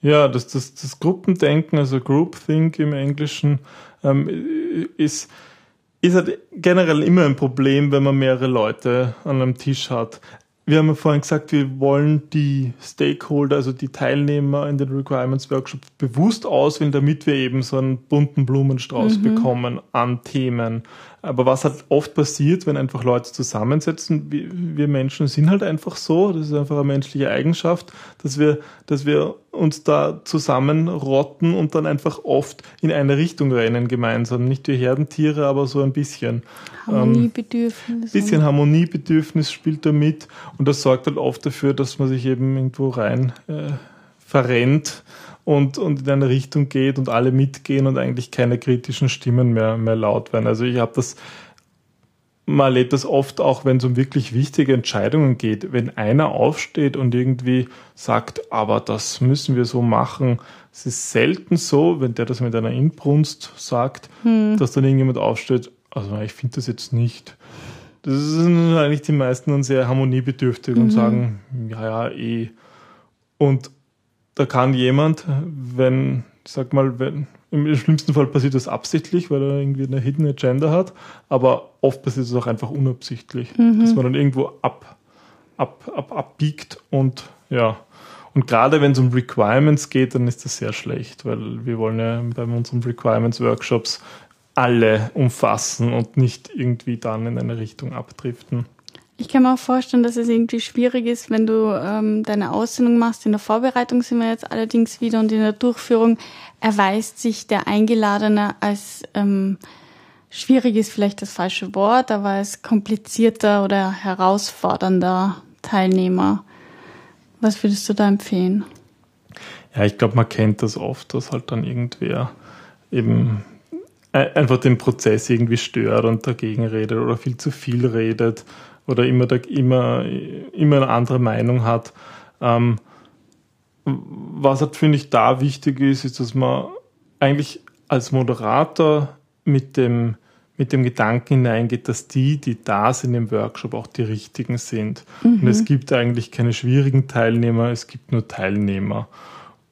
Ja, das, das, das Gruppendenken, also Groupthink im Englischen, ähm, ist, ist halt generell immer ein Problem, wenn man mehrere Leute an einem Tisch hat wir haben ja vorhin gesagt, wir wollen die Stakeholder, also die Teilnehmer in den Requirements Workshop bewusst auswählen, damit wir eben so einen bunten Blumenstrauß mhm. bekommen an Themen. Aber was halt oft passiert, wenn einfach Leute zusammensetzen, wir Menschen sind halt einfach so, das ist einfach eine menschliche Eigenschaft, dass wir, dass wir uns da zusammenrotten und dann einfach oft in eine Richtung rennen gemeinsam. Nicht wie Herdentiere, aber so ein bisschen. Harmoniebedürfnis. Ein bisschen Harmoniebedürfnis spielt da mit und das sorgt halt oft dafür, dass man sich eben irgendwo rein äh, verrennt und, und in eine Richtung geht und alle mitgehen und eigentlich keine kritischen Stimmen mehr, mehr laut werden. Also ich habe das man erlebt das oft auch, wenn es um wirklich wichtige Entscheidungen geht. Wenn einer aufsteht und irgendwie sagt, aber das müssen wir so machen. Es ist selten so, wenn der das mit einer Inbrunst sagt, hm. dass dann irgendjemand aufsteht, also ich finde das jetzt nicht. Das sind eigentlich die meisten dann sehr harmoniebedürftig mhm. und sagen, ja, ja, eh. Und da kann jemand, wenn, ich sag mal, wenn, im schlimmsten Fall passiert das absichtlich, weil er irgendwie eine Hidden Agenda hat, aber oft passiert es auch einfach unabsichtlich, mhm. dass man dann irgendwo ab, ab, ab, abbiegt und ja. Und gerade wenn es um Requirements geht, dann ist das sehr schlecht, weil wir wollen ja bei unseren Requirements Workshops alle umfassen und nicht irgendwie dann in eine Richtung abdriften. Ich kann mir auch vorstellen, dass es irgendwie schwierig ist, wenn du ähm, deine Aussendung machst. In der Vorbereitung sind wir jetzt allerdings wieder und in der Durchführung erweist sich der Eingeladene als ähm, schwierig ist vielleicht das falsche Wort, aber als komplizierter oder herausfordernder Teilnehmer. Was würdest du da empfehlen? Ja, ich glaube, man kennt das oft, dass halt dann irgendwer eben einfach den Prozess irgendwie stört und dagegen redet oder viel zu viel redet oder immer, immer, immer eine andere Meinung hat. Ähm, was halt, finde ich, da wichtig ist, ist, dass man eigentlich als Moderator mit dem, mit dem Gedanken hineingeht, dass die, die da sind im Workshop, auch die richtigen sind. Mhm. Und es gibt eigentlich keine schwierigen Teilnehmer, es gibt nur Teilnehmer.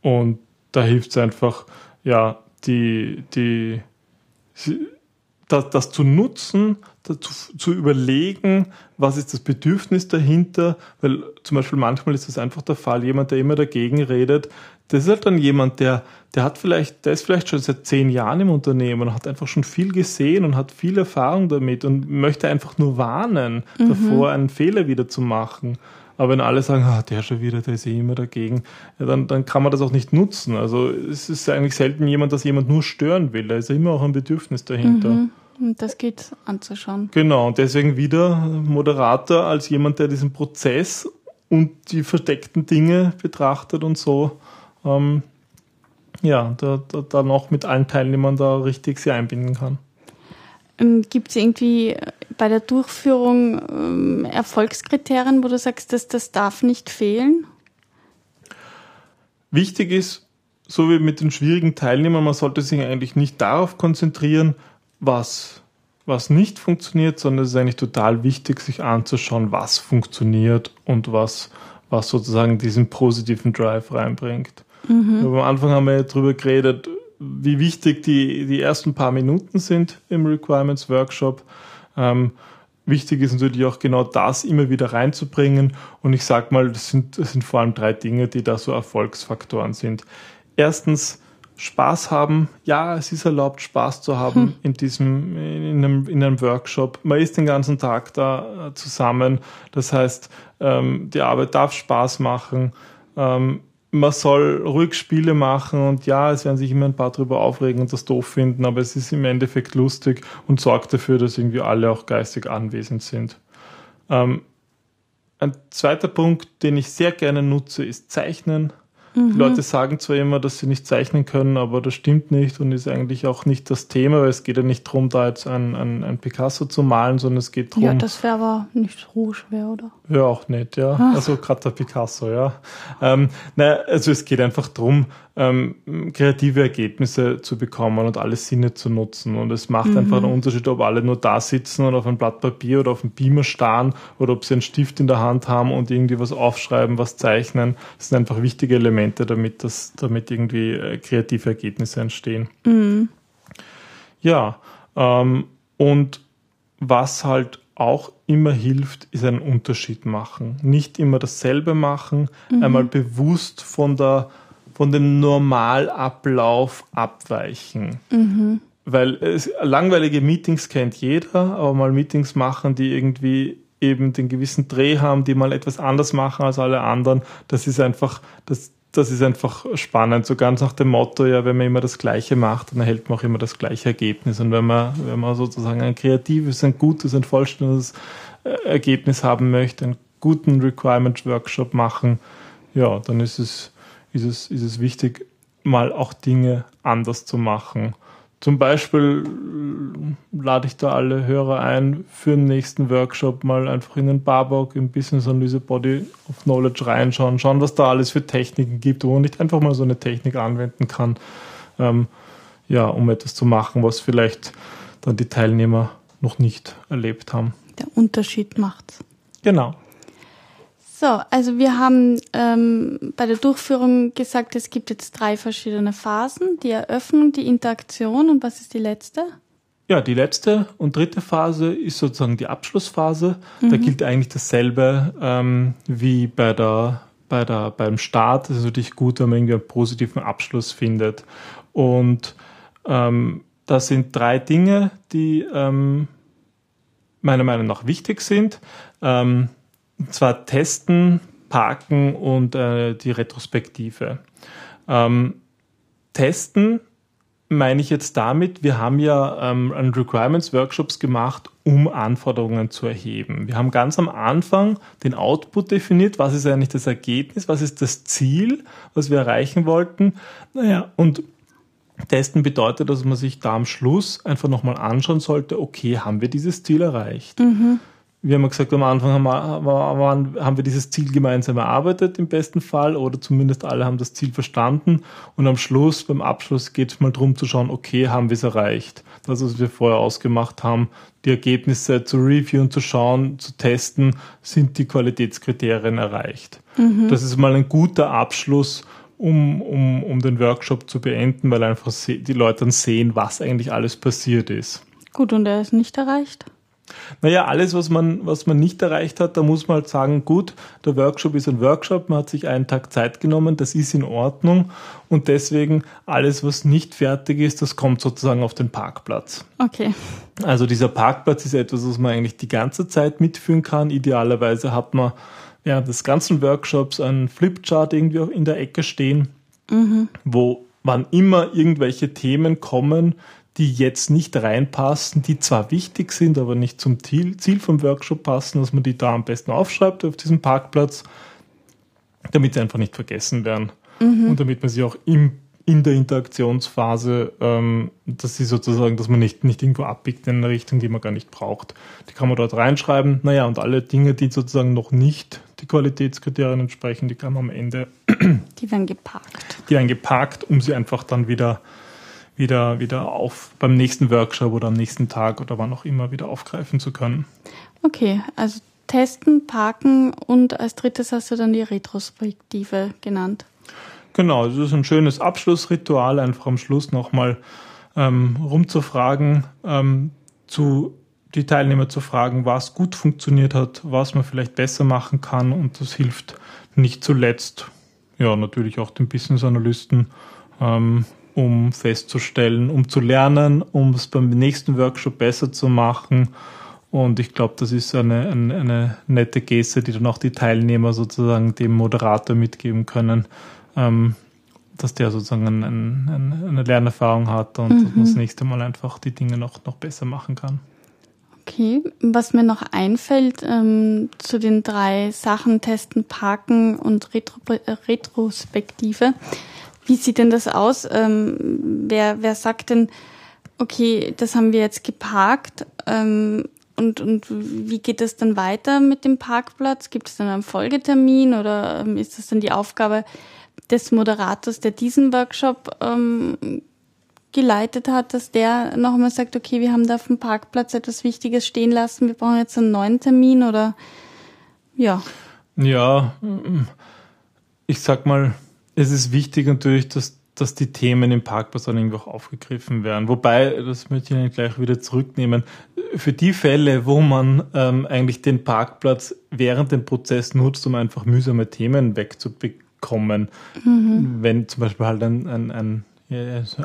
Und da hilft es einfach, ja, die, die, das, das zu nutzen, zu, zu überlegen, was ist das Bedürfnis dahinter, weil zum Beispiel manchmal ist das einfach der Fall, jemand, der immer dagegen redet, das ist halt dann jemand, der, der hat vielleicht, der ist vielleicht schon seit zehn Jahren im Unternehmen und hat einfach schon viel gesehen und hat viel Erfahrung damit und möchte einfach nur warnen, mhm. davor einen Fehler wieder zu machen. Aber wenn alle sagen, ah, der schon wieder, der ist eh immer dagegen, ja, dann, dann kann man das auch nicht nutzen. Also es ist eigentlich selten jemand, dass jemand nur stören will. Da ist ja immer auch ein Bedürfnis dahinter. Mhm. Und das geht anzuschauen. Genau, und deswegen wieder Moderator als jemand, der diesen Prozess und die versteckten Dinge betrachtet und so, ähm, ja, da, da, da noch mit allen Teilnehmern da richtig sie einbinden kann. Ähm, Gibt es irgendwie bei der Durchführung ähm, Erfolgskriterien, wo du sagst, dass das darf nicht fehlen? Wichtig ist, so wie mit den schwierigen Teilnehmern, man sollte sich eigentlich nicht darauf konzentrieren, was, was nicht funktioniert, sondern es ist eigentlich total wichtig, sich anzuschauen, was funktioniert und was, was sozusagen diesen positiven Drive reinbringt. Mhm. Am Anfang haben wir ja darüber geredet, wie wichtig die, die ersten paar Minuten sind im Requirements Workshop. Ähm, wichtig ist natürlich auch genau das immer wieder reinzubringen. Und ich sage mal, das sind, das sind vor allem drei Dinge, die da so Erfolgsfaktoren sind. Erstens, Spaß haben. Ja, es ist erlaubt, Spaß zu haben hm. in diesem, in einem, in einem Workshop. Man ist den ganzen Tag da äh, zusammen. Das heißt, ähm, die Arbeit darf Spaß machen. Ähm, man soll ruhig Spiele machen und ja, es werden sich immer ein paar drüber aufregen und das doof finden, aber es ist im Endeffekt lustig und sorgt dafür, dass irgendwie alle auch geistig anwesend sind. Ähm, ein zweiter Punkt, den ich sehr gerne nutze, ist Zeichnen. Mhm. Die Leute sagen zwar immer, dass sie nicht zeichnen können, aber das stimmt nicht und ist eigentlich auch nicht das Thema, weil es geht ja nicht darum, da jetzt ein, ein, ein Picasso zu malen, sondern es geht darum. Ja, das wäre aber nicht so schwer, oder? Ja, auch nicht, ja. Ach. Also gerade der Picasso, ja. Ähm, naja, also es geht einfach darum, ähm, kreative Ergebnisse zu bekommen und alle Sinne zu nutzen. Und es macht mhm. einfach einen Unterschied, ob alle nur da sitzen und auf ein Blatt Papier oder auf einem Beamer starren oder ob sie einen Stift in der Hand haben und irgendwie was aufschreiben, was zeichnen. Das sind einfach wichtige Elemente, damit, das, damit irgendwie äh, kreative Ergebnisse entstehen. Mhm. Ja, ähm, und was halt auch immer hilft, ist einen Unterschied machen. Nicht immer dasselbe machen, mhm. einmal bewusst von der von dem Normalablauf abweichen. Mhm. Weil es, langweilige Meetings kennt jeder, aber mal Meetings machen, die irgendwie eben den gewissen Dreh haben, die mal etwas anders machen als alle anderen, das ist einfach, das, das ist einfach spannend. So ganz nach dem Motto, ja, wenn man immer das Gleiche macht, dann erhält man auch immer das gleiche Ergebnis. Und wenn man, wenn man sozusagen ein kreatives, ein gutes, ein vollständiges äh, Ergebnis haben möchte, einen guten Requirement Workshop machen, ja, dann ist es ist es, ist es wichtig, mal auch Dinge anders zu machen. Zum Beispiel äh, lade ich da alle Hörer ein, für den nächsten Workshop mal einfach in den Barbock im Business Analyse Body of Knowledge reinschauen, schauen, was da alles für Techniken gibt, wo man nicht einfach mal so eine Technik anwenden kann, ähm, ja, um etwas zu machen, was vielleicht dann die Teilnehmer noch nicht erlebt haben. Der Unterschied macht's. Genau. So, also wir haben ähm, bei der Durchführung gesagt, es gibt jetzt drei verschiedene Phasen. Die Eröffnung, die Interaktion und was ist die letzte? Ja, die letzte und dritte Phase ist sozusagen die Abschlussphase. Mhm. Da gilt eigentlich dasselbe ähm, wie bei der, bei der, beim Start. Es ist natürlich gut, wenn man irgendwie einen positiven Abschluss findet. Und ähm, das sind drei Dinge, die ähm, meiner Meinung nach wichtig sind. Ähm, und zwar testen, parken und äh, die Retrospektive. Ähm, testen meine ich jetzt damit, wir haben ja ähm, einen Requirements Workshops gemacht, um Anforderungen zu erheben. Wir haben ganz am Anfang den Output definiert, was ist eigentlich das Ergebnis, was ist das Ziel, was wir erreichen wollten. Naja, und testen bedeutet, dass man sich da am Schluss einfach nochmal anschauen sollte, okay, haben wir dieses Ziel erreicht? Mhm wir haben gesagt, am Anfang haben wir, haben wir dieses Ziel gemeinsam erarbeitet im besten Fall oder zumindest alle haben das Ziel verstanden und am Schluss, beim Abschluss geht es mal darum zu schauen, okay, haben wir es erreicht. Das, was wir vorher ausgemacht haben, die Ergebnisse zu reviewen, zu schauen, zu testen, sind die Qualitätskriterien erreicht. Mhm. Das ist mal ein guter Abschluss, um, um, um den Workshop zu beenden, weil einfach die Leute dann sehen, was eigentlich alles passiert ist. Gut, und er ist nicht erreicht? Naja, alles, was man, was man nicht erreicht hat, da muss man halt sagen, gut, der Workshop ist ein Workshop, man hat sich einen Tag Zeit genommen, das ist in Ordnung und deswegen alles, was nicht fertig ist, das kommt sozusagen auf den Parkplatz. Okay. Also dieser Parkplatz ist etwas, was man eigentlich die ganze Zeit mitführen kann. Idealerweise hat man während des ganzen Workshops einen Flipchart irgendwie auch in der Ecke stehen, mhm. wo wann immer irgendwelche Themen kommen, die jetzt nicht reinpassen, die zwar wichtig sind, aber nicht zum Ziel, Ziel vom Workshop passen, dass man die da am besten aufschreibt auf diesem Parkplatz, damit sie einfach nicht vergessen werden. Mhm. Und damit man sie auch im, in der Interaktionsphase, ähm, dass sie sozusagen, dass man nicht, nicht irgendwo abbiegt in eine Richtung, die man gar nicht braucht. Die kann man dort reinschreiben. Naja, und alle Dinge, die sozusagen noch nicht die Qualitätskriterien entsprechen, die kann man am Ende. Die werden geparkt. Die werden geparkt, um sie einfach dann wieder wieder, wieder auf beim nächsten Workshop oder am nächsten Tag oder wann auch immer wieder aufgreifen zu können. Okay, also testen, parken und als drittes hast du dann die Retrospektive genannt. Genau, das ist ein schönes Abschlussritual, einfach am Schluss nochmal ähm, rumzufragen, ähm, zu die Teilnehmer zu fragen, was gut funktioniert hat, was man vielleicht besser machen kann und das hilft nicht zuletzt, ja natürlich auch den Business Analysten ähm, um festzustellen, um zu lernen, um es beim nächsten Workshop besser zu machen. Und ich glaube, das ist eine, eine, eine, nette Geste, die dann auch die Teilnehmer sozusagen dem Moderator mitgeben können, ähm, dass der sozusagen ein, ein, eine Lernerfahrung hat und mhm. das nächste Mal einfach die Dinge noch, noch besser machen kann. Okay, was mir noch einfällt ähm, zu den drei Sachen testen, parken und Retro Retrospektive. Wie sieht denn das aus? Ähm, wer, wer sagt denn, okay, das haben wir jetzt geparkt ähm, und, und wie geht es dann weiter mit dem Parkplatz? Gibt es dann einen Folgetermin oder ähm, ist das dann die Aufgabe des Moderators, der diesen Workshop ähm, geleitet hat, dass der nochmal sagt, okay, wir haben da auf dem Parkplatz etwas Wichtiges stehen lassen, wir brauchen jetzt einen neuen Termin oder ja. Ja, ich sag mal, es ist wichtig natürlich, dass, dass die Themen im Parkplatz dann irgendwie auch aufgegriffen werden. Wobei, das möchte ich gleich wieder zurücknehmen, für die Fälle, wo man ähm, eigentlich den Parkplatz während dem Prozess nutzt, um einfach mühsame Themen wegzubekommen, mhm. wenn zum Beispiel halt ein, ein, ein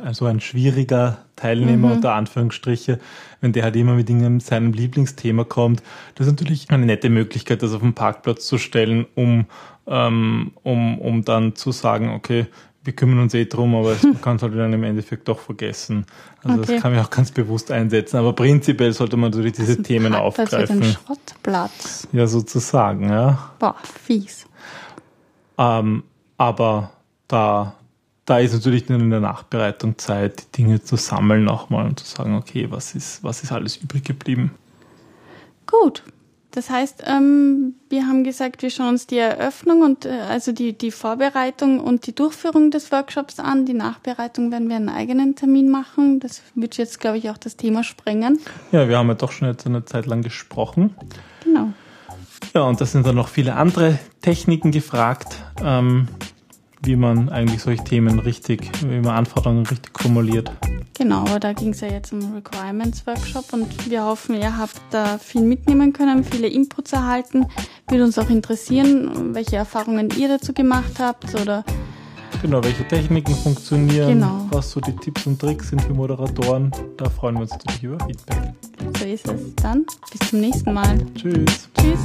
also ein schwieriger Teilnehmer mhm. unter Anführungsstriche, wenn der halt immer mit seinem Lieblingsthema kommt. Das ist natürlich eine nette Möglichkeit, das auf den Parkplatz zu stellen, um, ähm, um, um dann zu sagen, okay, wir kümmern uns eh drum, aber man kann es halt dann im Endeffekt doch vergessen. Also okay. das kann man auch ganz bewusst einsetzen. Aber prinzipiell sollte man natürlich diese also Themen Parkplatz aufgreifen. Mit einem Schrottplatz. Ja, sozusagen, ja. Boah, fies. Ähm, aber da da ist natürlich dann in der Nachbereitung Zeit, die Dinge zu sammeln nochmal und zu sagen, okay, was ist, was ist alles übrig geblieben. Gut. Das heißt, ähm, wir haben gesagt, wir schauen uns die Eröffnung und äh, also die, die Vorbereitung und die Durchführung des Workshops an. Die Nachbereitung werden wir einen eigenen Termin machen. Das wird jetzt, glaube ich, auch das Thema sprengen. Ja, wir haben ja doch schon jetzt eine Zeit lang gesprochen. Genau. Ja, und da sind dann noch viele andere Techniken gefragt. Ähm, wie man eigentlich solche Themen richtig, wie man Anforderungen richtig formuliert. Genau, aber da ging es ja jetzt um Requirements Workshop und wir hoffen, ihr habt da viel mitnehmen können, viele Inputs erhalten. Würde uns auch interessieren, welche Erfahrungen ihr dazu gemacht habt oder Genau, welche Techniken funktionieren, genau. was so die Tipps und Tricks sind für Moderatoren. Da freuen wir uns natürlich über Feedback. So ist es. Dann bis zum nächsten Mal. Tschüss. Tschüss.